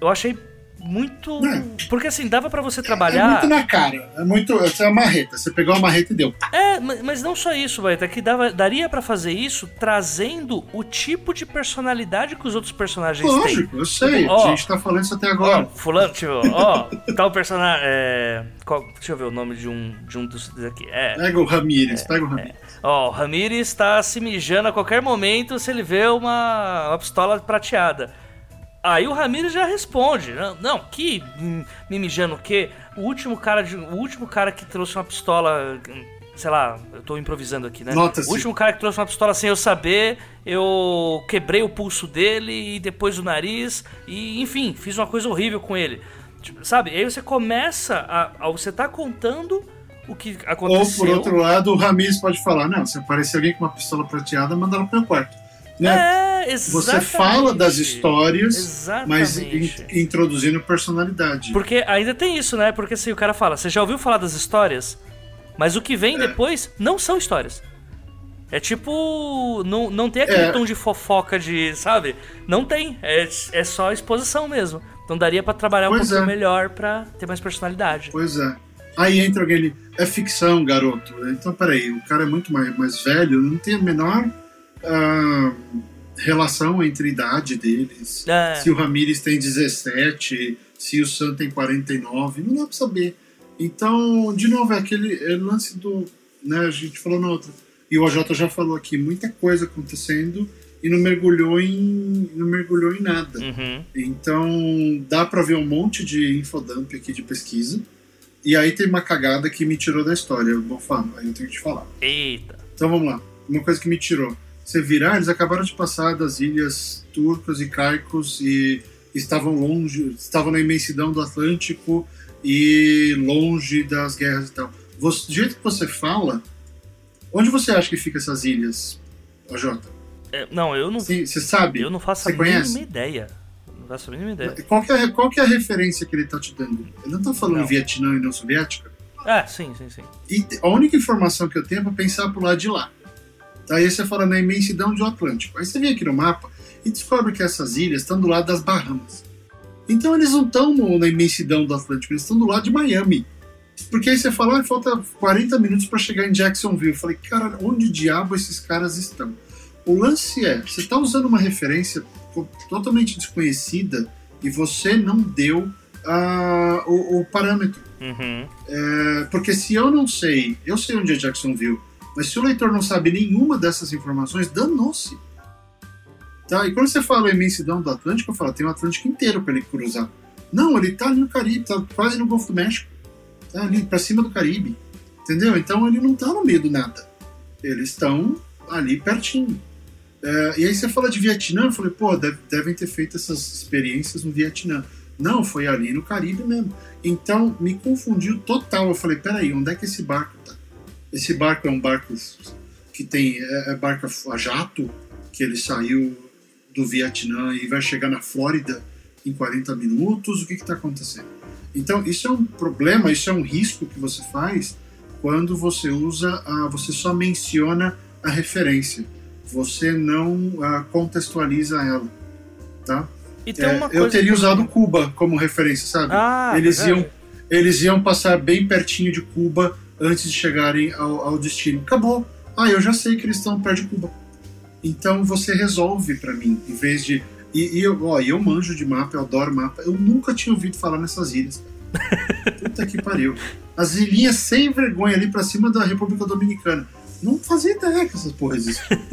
eu achei muito. É. Porque assim, dava pra você É trabalhar. muito na cara. É muito. Essa é uma marreta. Você pegou a marreta e deu. É, ma- mas não só isso, Baeta, que dava, daria pra fazer isso trazendo o tipo de personalidade que os outros personagens têm. Lógico, eu sei. Ó. a gente tá falando isso até Ó, agora. fulano, tipo, ó, tal personagem. É, qual- deixa eu ver o nome de um, de um dos aqui. É, Pega o Ramírez, pega o Ramírez. Ó, o Ramirez está se mijando a qualquer momento se ele vê uma, uma pistola prateada. Aí o Ramirez já responde, não, que hum, me mijando o quê? O último cara de, o último cara que trouxe uma pistola, sei lá, eu tô improvisando aqui, né? O último cara que trouxe uma pistola sem eu saber, eu quebrei o pulso dele e depois o nariz e enfim, fiz uma coisa horrível com ele. Tipo, sabe? Aí você começa a, a você tá contando o que Ou, aconteceu. por outro lado, o Ramírez pode falar: não, se aparecer alguém com uma pistola prateada, manda ela pro meu quarto. Né? É, exatamente. Você fala das histórias, Exatamente. mas in- introduzindo personalidade. Porque ainda tem isso, né? Porque se o cara fala, você já ouviu falar das histórias? Mas o que vem É. depois não são histórias. É tipo. Não, não tem aquele É. tom de fofoca de. Sabe? Não tem. É, é só exposição mesmo. Então daria pra trabalhar um Pois pouquinho é. melhor pra ter mais personalidade. Pois é. Aí entra ali, é ficção, garoto. Então, peraí, o cara é muito mais, mais velho, não tem a menor ah, relação entre a idade deles. É. Se o Ramírez tem 17, se o Sam tem 49, não dá pra saber. Então, de novo, é aquele é lance do. Né, a gente falou na outra. E o OJ já falou aqui, muita coisa acontecendo e não mergulhou em, não mergulhou em nada. Uhum. Então, dá pra ver um monte de infodump aqui de pesquisa. E aí tem uma cagada que me tirou da história. Eu vou falar, aí eu tenho que te falar. Eita. Então vamos lá. Uma coisa que me tirou. Você virar, eles acabaram de passar das ilhas turcas e caicos e estavam longe, estavam na imensidão do Atlântico e longe das guerras e tal. Você- do jeito que você fala, Onde você acha que fica essas ilhas, AJ? É, não, eu não. Você sabe? Eu não faço a mínima ideia. Não faço a mínima ideia. Qual que, é, qual que é a referência que ele tá te dando? Ele não tá falando Não. Vietnã e União Soviética? É, sim, sim, sim. E a única informação que eu tenho é pra pensar pro lado de lá. Tá? Aí você fala na imensidão do Atlântico. Aí você vem aqui no mapa e descobre que essas ilhas estão do lado das Bahamas. Então eles não estão na imensidão do Atlântico, eles estão do lado de Miami. Porque aí você fala, ah, falta 40 minutos para chegar em Jacksonville. Eu falei, cara, onde diabo esses caras estão? O lance é, você está usando uma referência totalmente desconhecida e você não deu ah, o, o parâmetro. Uhum. É, porque se eu não sei, eu sei onde é Jacksonville, mas se o leitor não sabe nenhuma dessas informações, danou-se. Tá? E quando você fala a imensidão do Atlântico, eu falo, tem o Atlântico inteiro para ele cruzar. Não, ele tá ali no Caribe, tá quase no Golfo do México. Tá ali para cima do Caribe. Entendeu? Então ele não tá no meio do nada. Eles estão ali pertinho. É, e aí você fala de Vietnã, eu falei, pô, deve- devem ter feito essas experiências no Vietnã. Não, foi ali no Caribe mesmo. Então me confundiu total. Eu falei, peraí, onde é que esse barco tá? Esse barco é um barco que tem. É, é barco a jato, que ele saiu do Vietnã e vai chegar na Flórida em 40 minutos. O que está acontecendo? Então, isso é um problema, isso é um risco que você faz quando você usa, a, você só menciona a referência. Você não ah, contextualiza ela, tá? É, eu teria que- usado Cuba como referência, sabe? Ah, eles verdade. iam eles iam passar bem pertinho de Cuba antes de chegarem ao, ao destino. Acabou. Ah, eu já sei que eles estão perto de Cuba. Então você resolve pra mim, em vez de. E, e eu, ó, eu manjo de mapa, eu adoro mapa. Eu nunca tinha ouvido falar nessas ilhas. Puta que pariu. As ilhinhas sem vergonha ali pra cima da República Dominicana. Não fazia ideia que essas porras.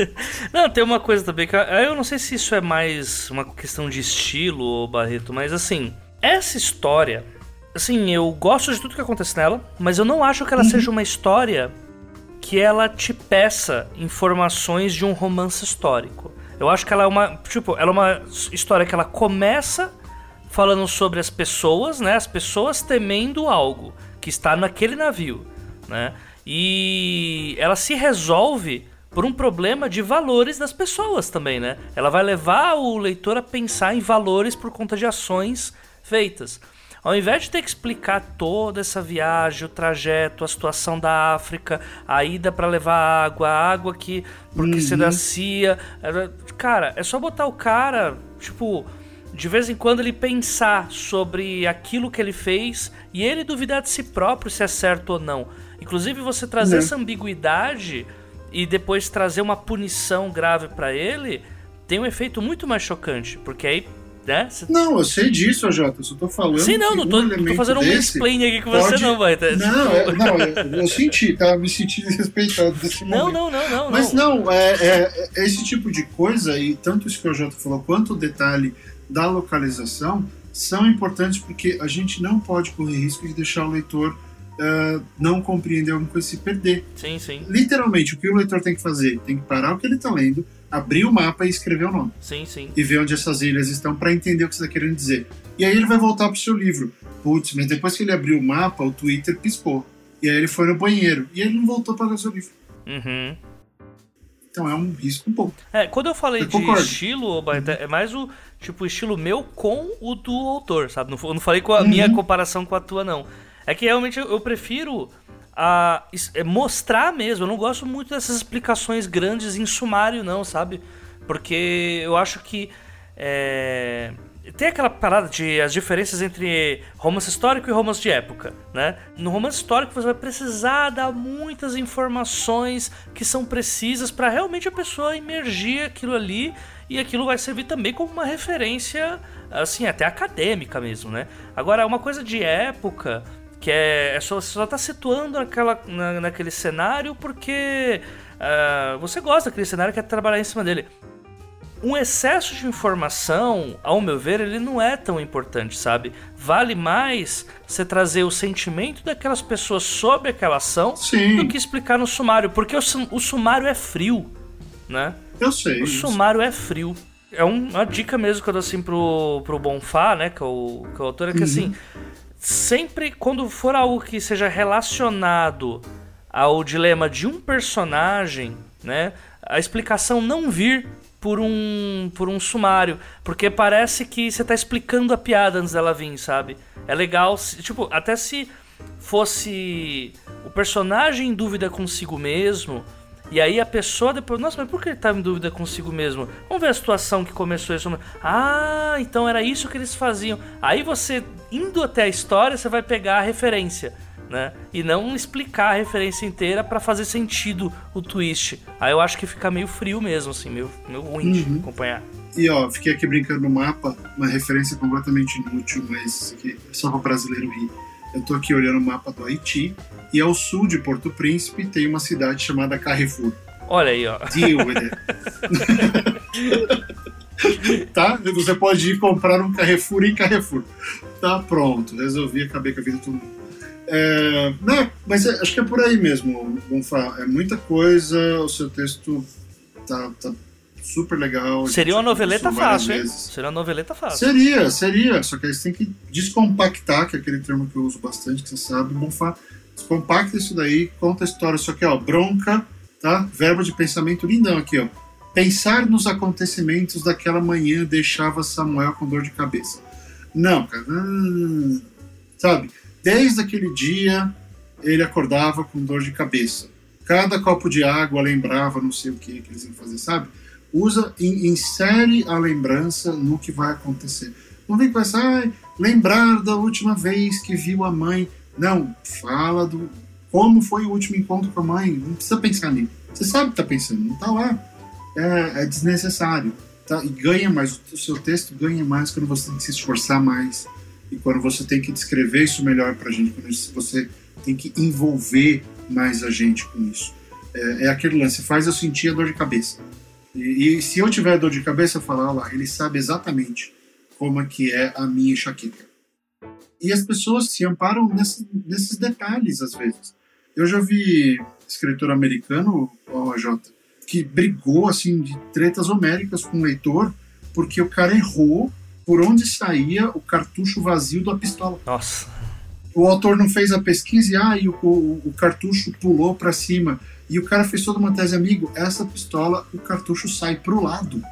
Não, tem uma coisa também que eu- eu não sei se isso é mais uma questão de estilo, Barreto, mas assim, essa história, assim, eu gosto de tudo que acontece nela, mas eu não acho que ela seja uma história que ela te peça informações de um romance histórico. Eu acho que ela é uma, tipo, ela é uma história que ela começa falando sobre as pessoas, né? As pessoas temendo algo que está naquele navio, né? E ela se resolve por um problema de valores das pessoas também, né? Ela vai levar o leitor a pensar em valores por conta de ações feitas. Ao invés de ter que explicar toda essa viagem, o trajeto, a situação da África, a ida para levar água, a água que porque você nascia, era- cara, é só botar o cara, tipo, de vez em quando ele pensar sobre aquilo que ele fez e ele duvidar de si próprio se é certo ou não. Inclusive você trazer Né. essa ambiguidade e depois trazer uma punição grave pra ele tem um efeito muito mais chocante, porque aí, né? você- Não, eu sei disso, Jota. Eu só tô falando. Sim, não, não um tô, não tô fazendo um mansplaining aqui com você pode- não, vai. tá? Não, é- não, eu, eu senti, tá? Me senti desrespeitado desse Não, momento. não, não, não, Mas não. não, é, é- é esse tipo de coisa, e tanto isso que o Jota falou, quanto o detalhe da localização, são importantes porque a gente não pode correr risco de deixar o leitor eh, não compreender alguma coisa e se perder. Sim, sim. Literalmente, o que o leitor tem que fazer? Tem que parar o que ele está lendo, abrir o mapa e escrever o nome. Sim, sim. E ver onde essas ilhas estão para entender o que você está querendo dizer. E aí ele vai voltar pro seu livro. Putz, mas depois que ele abriu o mapa, o Twitter piscou. E aí ele foi no banheiro. E aí ele não voltou para ler o seu livro. Uhum. Então é um risco bom. É, quando eu falei Eu de concordo. estilo, é mais o tipo estilo meu com o do autor, sabe? Não, eu não falei com a minha Uhum. comparação com a tua, não. É que realmente eu, eu prefiro a, é mostrar mesmo. Eu não gosto muito dessas explicações grandes em sumário, não, sabe? Porque eu acho que. é, Tem aquela parada de as diferenças entre romance histórico e romance de época, né? No romance histórico você vai precisar dar muitas informações que são precisas para realmente a pessoa imergir aquilo ali e aquilo vai servir também como uma referência, assim, até acadêmica mesmo, né? Agora, uma coisa de época que é, é só, você só tá situando naquela, na- naquele cenário porque ah, você gosta daquele cenário e quer trabalhar em cima dele um excesso de informação, ao meu ver, ele não é tão importante, sabe? Vale mais você trazer o sentimento daquelas pessoas sobre aquela ação Sim. do que explicar no sumário, porque o, o sumário é frio, né? Eu sei. O isso. sumário é frio. É um- uma dica mesmo que eu dou assim pro, pro Bonfá, né? Que é o, que é o autor, é que assim, sempre quando for algo que seja relacionado ao dilema de um personagem, né? A explicação não vir por um, por um sumário, porque parece que você tá explicando a piada antes dela vir, sabe? É legal, tipo, até se fosse o personagem em dúvida consigo mesmo, e aí a pessoa depois, nossa, mas por que ele estava em dúvida consigo mesmo? Vamos ver a situação que começou isso. Ah, então era isso que eles faziam. Aí você, indo até a história, você vai pegar a referência né? E não explicar a referência inteira para fazer sentido o twist. Aí eu acho que fica meio frio mesmo, assim, meio, meio ruim uhum. de acompanhar. E ó, fiquei aqui brincando no mapa, uma referência completamente inútil, mas aqui, só para brasileiro rir. Eu tô aqui olhando o mapa do Haiti e ao sul de Porto Príncipe tem uma cidade chamada Carrefour. Olha aí, ó. Deal with it. tá? Você pode ir comprar um Carrefour em Carrefour. Tá pronto, resolvi, acabei com a vida de todo mundo. É, não, mas é, acho que é por aí mesmo, Bonfá. É muita coisa, o seu texto tá, tá super legal. Seria uma noveleta fácil, hein? Seria uma noveleta fácil. Seria, seria. Só que aí você tem que descompactar, que é aquele termo que eu uso bastante, que você sabe. Descompacta isso daí, conta a história. Só que, ó, bronca, tá? Verbo de pensamento lindão aqui, ó. Pensar nos acontecimentos daquela manhã deixava Samuel com dor de cabeça. Não, cara. Hum, sabe? Desde aquele dia, ele acordava com dor de cabeça. Cada copo de água lembrava não sei o que, que eles iam fazer, sabe? Usa, in, insere a lembrança no que vai acontecer. Não vem com essa, ah, lembrar da última vez que viu a mãe. Não, fala do como foi o último encontro com a mãe. Não precisa pensar nisso. Você sabe que está pensando, não está lá. É, é desnecessário. Tá? E ganha mais, o seu texto ganha mais quando você tem que se esforçar mais e quando você tem que descrever isso melhor para a gente, quando você tem que envolver mais a gente com isso. É, é aquele lance, faz eu sentir a dor de cabeça. E, e se eu tiver dor de cabeça, eu falo, lá, ele sabe exatamente como é que é a minha enxaqueca. E as pessoas se amparam nesse, nesses detalhes, às vezes. Eu já vi escritor americano, OJ, que brigou, assim, de tretas homéricas com o leitor, porque o cara errou por onde saía o cartucho vazio da pistola. Nossa. O autor não fez a pesquisa e, ah, e o, o, o cartucho pulou para cima. E o cara fez toda uma tese, amigo, essa pistola, o cartucho sai pro lado.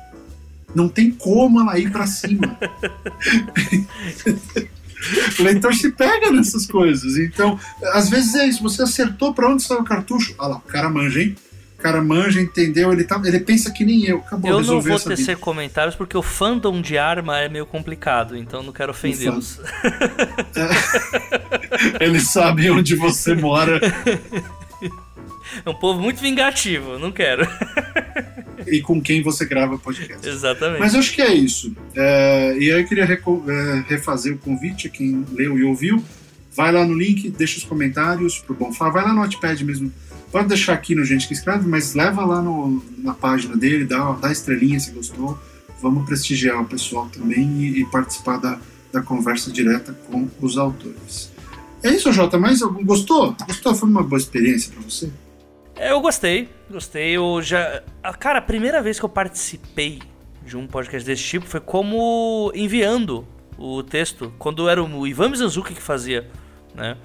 Não tem como ela ir para cima. o leitor se pega nessas coisas. Então, às vezes é isso. Você acertou para onde saiu o cartucho? Olha lá, o cara manja, hein? O cara manja, entendeu? Ele, tá, ele pensa que nem eu. Acabou, eu não vou tecer vida. comentários porque o fandom de arma é meio complicado, então não quero ofendê-los. É. Eles sabem onde você mora. É um povo muito vingativo, não quero. e com quem você grava podcast. Exatamente. Mas acho que é isso. É, e aí eu queria é, refazer o convite a quem leu e ouviu. Vai lá no link, deixa os comentários pro Bonfá, vai lá no Notepad mesmo Pode deixar aqui no Gente que Escreve, mas leva lá no, na página dele, dá, dá estrelinha se gostou. Vamos prestigiar o pessoal também e, e participar da, da conversa direta com os autores. É isso, Jota, mas gostou? Gostou? Foi uma boa experiência para você? É, eu gostei, gostei. Eu já. Cara, a primeira vez que eu participei de um podcast desse tipo foi como enviando o texto, quando era o Ivan Mizanzuki que fazia, né?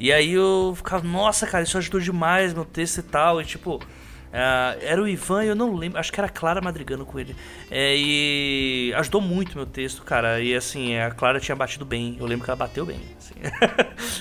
E aí eu ficava, nossa, cara, isso ajudou demais meu texto e tal. E tipo, uh, era o Ivan, eu não lembro, acho que era a Clara madrigando com ele. É, e ajudou muito meu texto, cara. E assim, a Clara tinha batido bem. Eu lembro que ela bateu bem. Assim.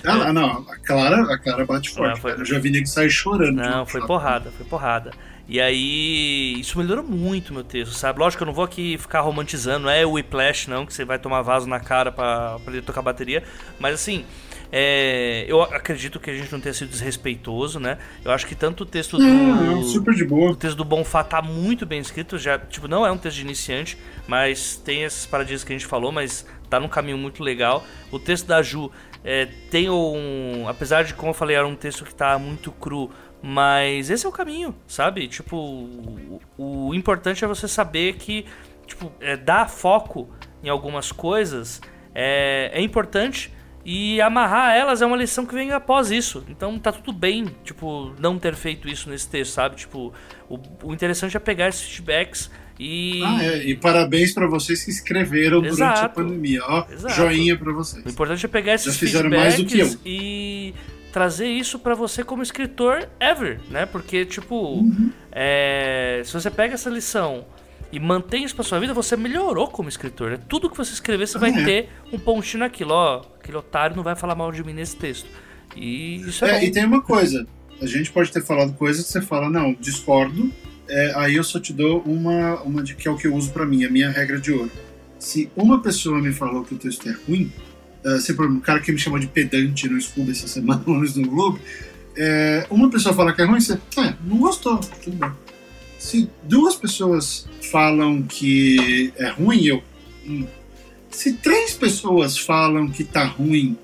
Ah, não, a Clara, a Clara bate forte. Foi... Eu já vi nego sair chorando. Não, foi porrada, foi porrada. E aí, isso melhorou muito meu texto, sabe? Lógico eu não vou aqui ficar romantizando, não é o Whiplash, não, que você vai tomar vaso na cara pra aprender a tocar bateria. Mas assim, é, eu acredito que a gente não tenha sido desrespeitoso, né? Eu acho que tanto o texto do. Hum, super de boa. O texto do Bonfá tá muito bem escrito. Já, tipo, não é um texto de iniciante, mas tem essas paradinhas que a gente falou, mas tá num caminho muito legal. O texto da Ju é, tem um. Apesar de, como eu falei, era um texto que tá muito cru. Mas esse é o caminho, sabe? Tipo, o, o importante é você saber que, tipo, é, dar foco em algumas coisas é, é importante e amarrar elas é uma lição que vem após isso. Então tá tudo bem, tipo, não ter feito isso nesse texto, sabe? Tipo, o, o interessante é pegar esses feedbacks e. Ah, é. E parabéns para vocês que escreveram Exato. durante a pandemia. Ó, Exato. joinha para vocês. O importante é pegar esses Já fizeram feedbacks mais do que eu. e trazer isso para você como escritor ever, né? Porque, tipo, uhum. é, se você pega essa lição e mantém isso pra sua vida, você melhorou como escritor. Né? Tudo que você escrever, você vai é. ter um pontinho naquilo. Ó, aquele otário não vai falar mal de mim nesse texto. E isso é, é E tem uma coisa, a gente pode ter falado coisas que você fala, não, discordo, é, aí eu só te dou uma, uma de que é o que eu uso para mim, a minha regra de ouro. Se uma pessoa me falou que o texto é ruim, uh, se por um cara que me chamou de pedante no escudo essa semana no Globo, é, uma pessoa fala que é ruim, você, é, não gostou, tudo bem. Se duas pessoas falam que é ruim, eu. Hum. Se três pessoas falam que tá ruim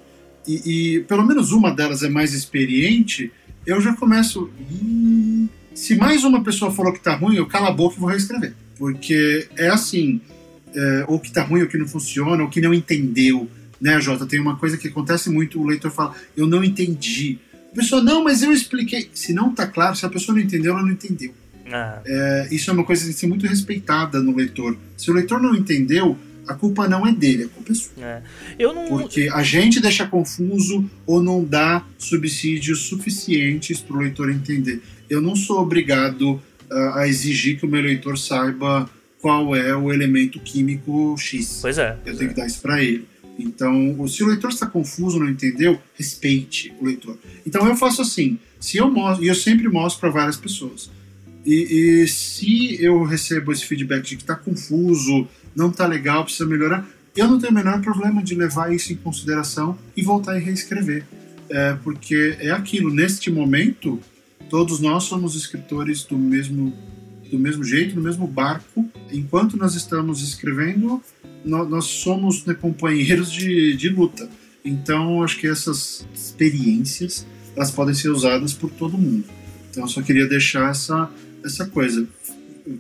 e, e, pelo menos uma delas é mais experiente, eu já começo. Hum, se mais uma pessoa falou que tá ruim, eu calo a boca e vou reescrever. Porque é assim, é, ou que tá ruim, ou que não funciona, ou que não entendeu. Né, Jota? Tem uma coisa que acontece muito, o leitor fala, eu não entendi. A pessoa, não, mas eu expliquei. Se não tá claro, se a pessoa não entendeu, ela não entendeu. Ah. É, isso é uma coisa que tem que ser muito respeitada no leitor. Se o leitor não entendeu, a culpa não é dele, a culpa é sua. É. Eu não... Porque a gente deixa confuso ou não dá subsídios suficientes para o leitor entender. Eu não sou obrigado uh, a exigir que o meu leitor saiba qual é o elemento químico X. Pois é. Eu pois tenho é. que dar isso para ele. Então, se o leitor está confuso, não entendeu, respeite o leitor. Então eu faço assim, se eu mostro, e eu sempre mostro para várias pessoas. E, e, se eu recebo esse feedback de que está confuso, não está legal, precisa melhorar, eu não tenho o menor problema de levar isso em consideração e voltar e reescrever. É, porque é aquilo, neste momento, todos nós somos escritores do mesmo, do mesmo jeito, no mesmo barco. Enquanto nós estamos escrevendo, nós, nós somos né, companheiros de, de luta. Então, acho que essas experiências elas podem ser usadas por todo mundo. Então, eu só queria deixar essa, essa coisa.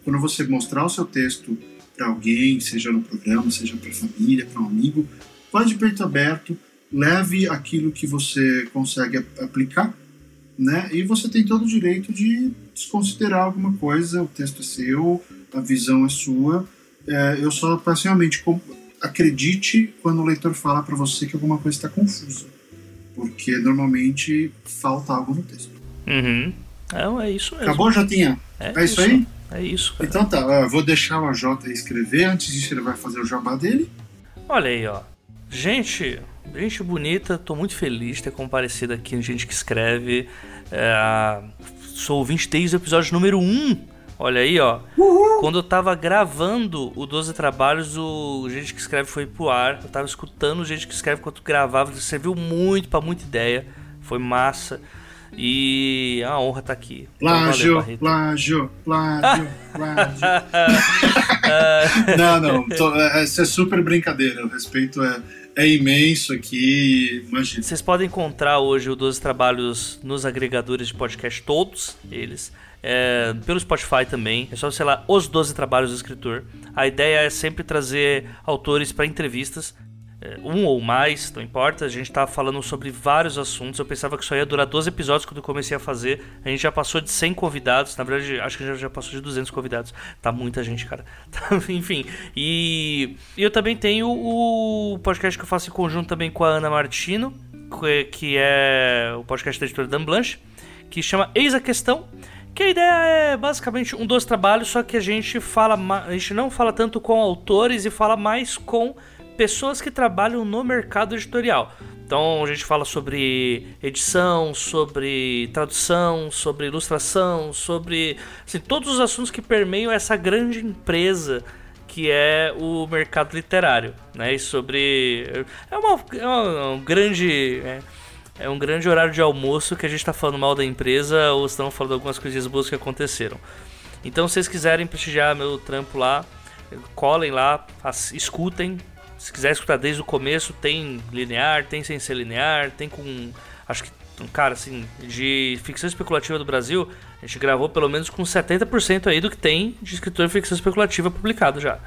Quando você mostrar o seu texto para alguém, seja no programa, seja para a família, para um amigo, pode de peito aberto, leve aquilo que você consegue aplicar, né? E você tem todo o direito de desconsiderar alguma coisa, o texto é seu, a visão é sua. É, eu só realmente acredite quando o leitor fala para você que alguma coisa está confusa, porque normalmente falta algo no texto. Uhum. É, é isso mesmo. Acabou, Jotinha? É, é isso, isso aí? É isso. Cara. Então tá, eu vou deixar o AJ escrever. Antes disso, ele vai fazer o jabá dele. Olha aí, ó. Gente, gente bonita, tô muito feliz de ter comparecido aqui no Gente que Escreve. É, sou ouvinte desde o episódio número 1. Olha aí, ó. Uhul. Quando eu tava gravando o 12 Trabalhos, o Gente que Escreve foi pro ar. Eu tava escutando o Gente que Escreve enquanto gravava. Serviu muito para muita ideia. Foi massa. E é uma honra estar tá aqui. Plágio, então, plágio, plágio, plágio. não, não. Tô, é, isso é super brincadeira. O respeito é, é imenso aqui. Imagina. Vocês podem encontrar hoje o 12 Trabalhos nos agregadores de podcast, todos eles. É, pelo Spotify também. É só, sei lá, os 12 trabalhos do escritor. A ideia é sempre trazer autores para entrevistas é, um ou mais, não importa. A gente tá falando sobre vários assuntos. Eu pensava que só ia durar 12 episódios quando eu comecei a fazer. A gente já passou de 100 convidados. Na verdade, acho que já, já passou de 200 convidados. Tá muita gente, cara. Enfim. E, e, eu também tenho o podcast que eu faço em conjunto também com a Ana Martino, que é o podcast da editora Dan Blanche, que chama Eis a Questão. Que a ideia é basicamente um dos trabalhos, só que a gente fala, a gente não fala tanto com autores e fala mais com pessoas que trabalham no mercado editorial. Então a gente fala sobre edição, sobre tradução, sobre ilustração, sobre assim, todos os assuntos que permeiam essa grande empresa que é o mercado literário, né? E sobre é uma, é uma um grande é, é, um grande horário de almoço que a gente está falando mal da empresa ou estamos falando algumas coisas boas que aconteceram. Então, se vocês quiserem prestigiar meu trampo lá, colhem lá, escutem, se quiser escutar desde o começo, tem linear, tem sem ser linear, tem com. Acho que, cara, assim, de ficção especulativa do Brasil, a gente gravou pelo menos com 70% aí do que tem de escritor de ficção especulativa publicado já.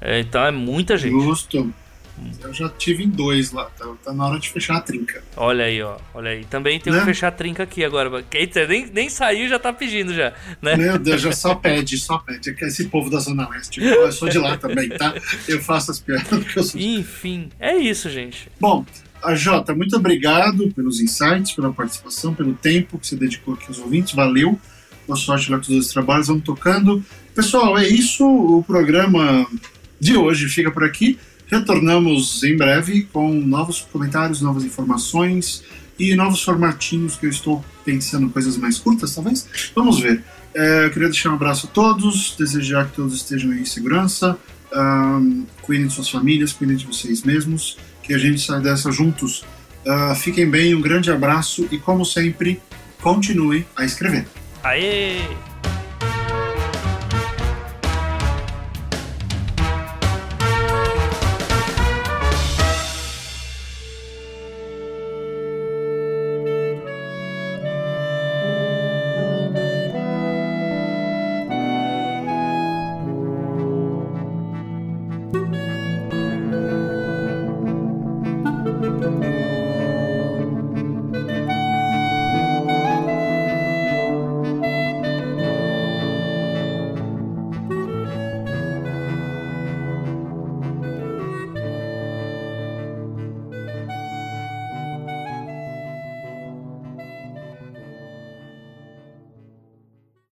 É, então é muita gente. Justo. Eu já tive em dois lá, tá, tá, na hora de fechar a trinca. Olha aí, ó. Olha aí. Também tem né? um fechar a trinca aqui agora. Eita, nem, nem saiu já tá pedindo já. Né? Meu Deus, já só pede, só pede. É que esse povo da Zona Leste. Eu sou de lá também, tá? Eu faço as piadas porque eu sou. Enfim, é isso, gente. Bom, A Jota, muito obrigado pelos insights, pela participação, pelo tempo que você dedicou aqui aos ouvintes. Valeu. Boa sorte lá com os dois trabalhos. Vamos tocando. Pessoal, é isso. O programa de hoje fica por aqui. Retornamos em breve com novos comentários, novas informações e novos formatinhos que eu estou pensando, coisas mais curtas, talvez. Vamos ver. É, eu queria deixar um abraço a todos, desejar que todos estejam em segurança, um, cuidem de suas famílias, cuidem de vocês mesmos, que a gente sai dessa juntos. Uh, fiquem bem, um grande abraço e, como sempre, continue a escrever. Aê!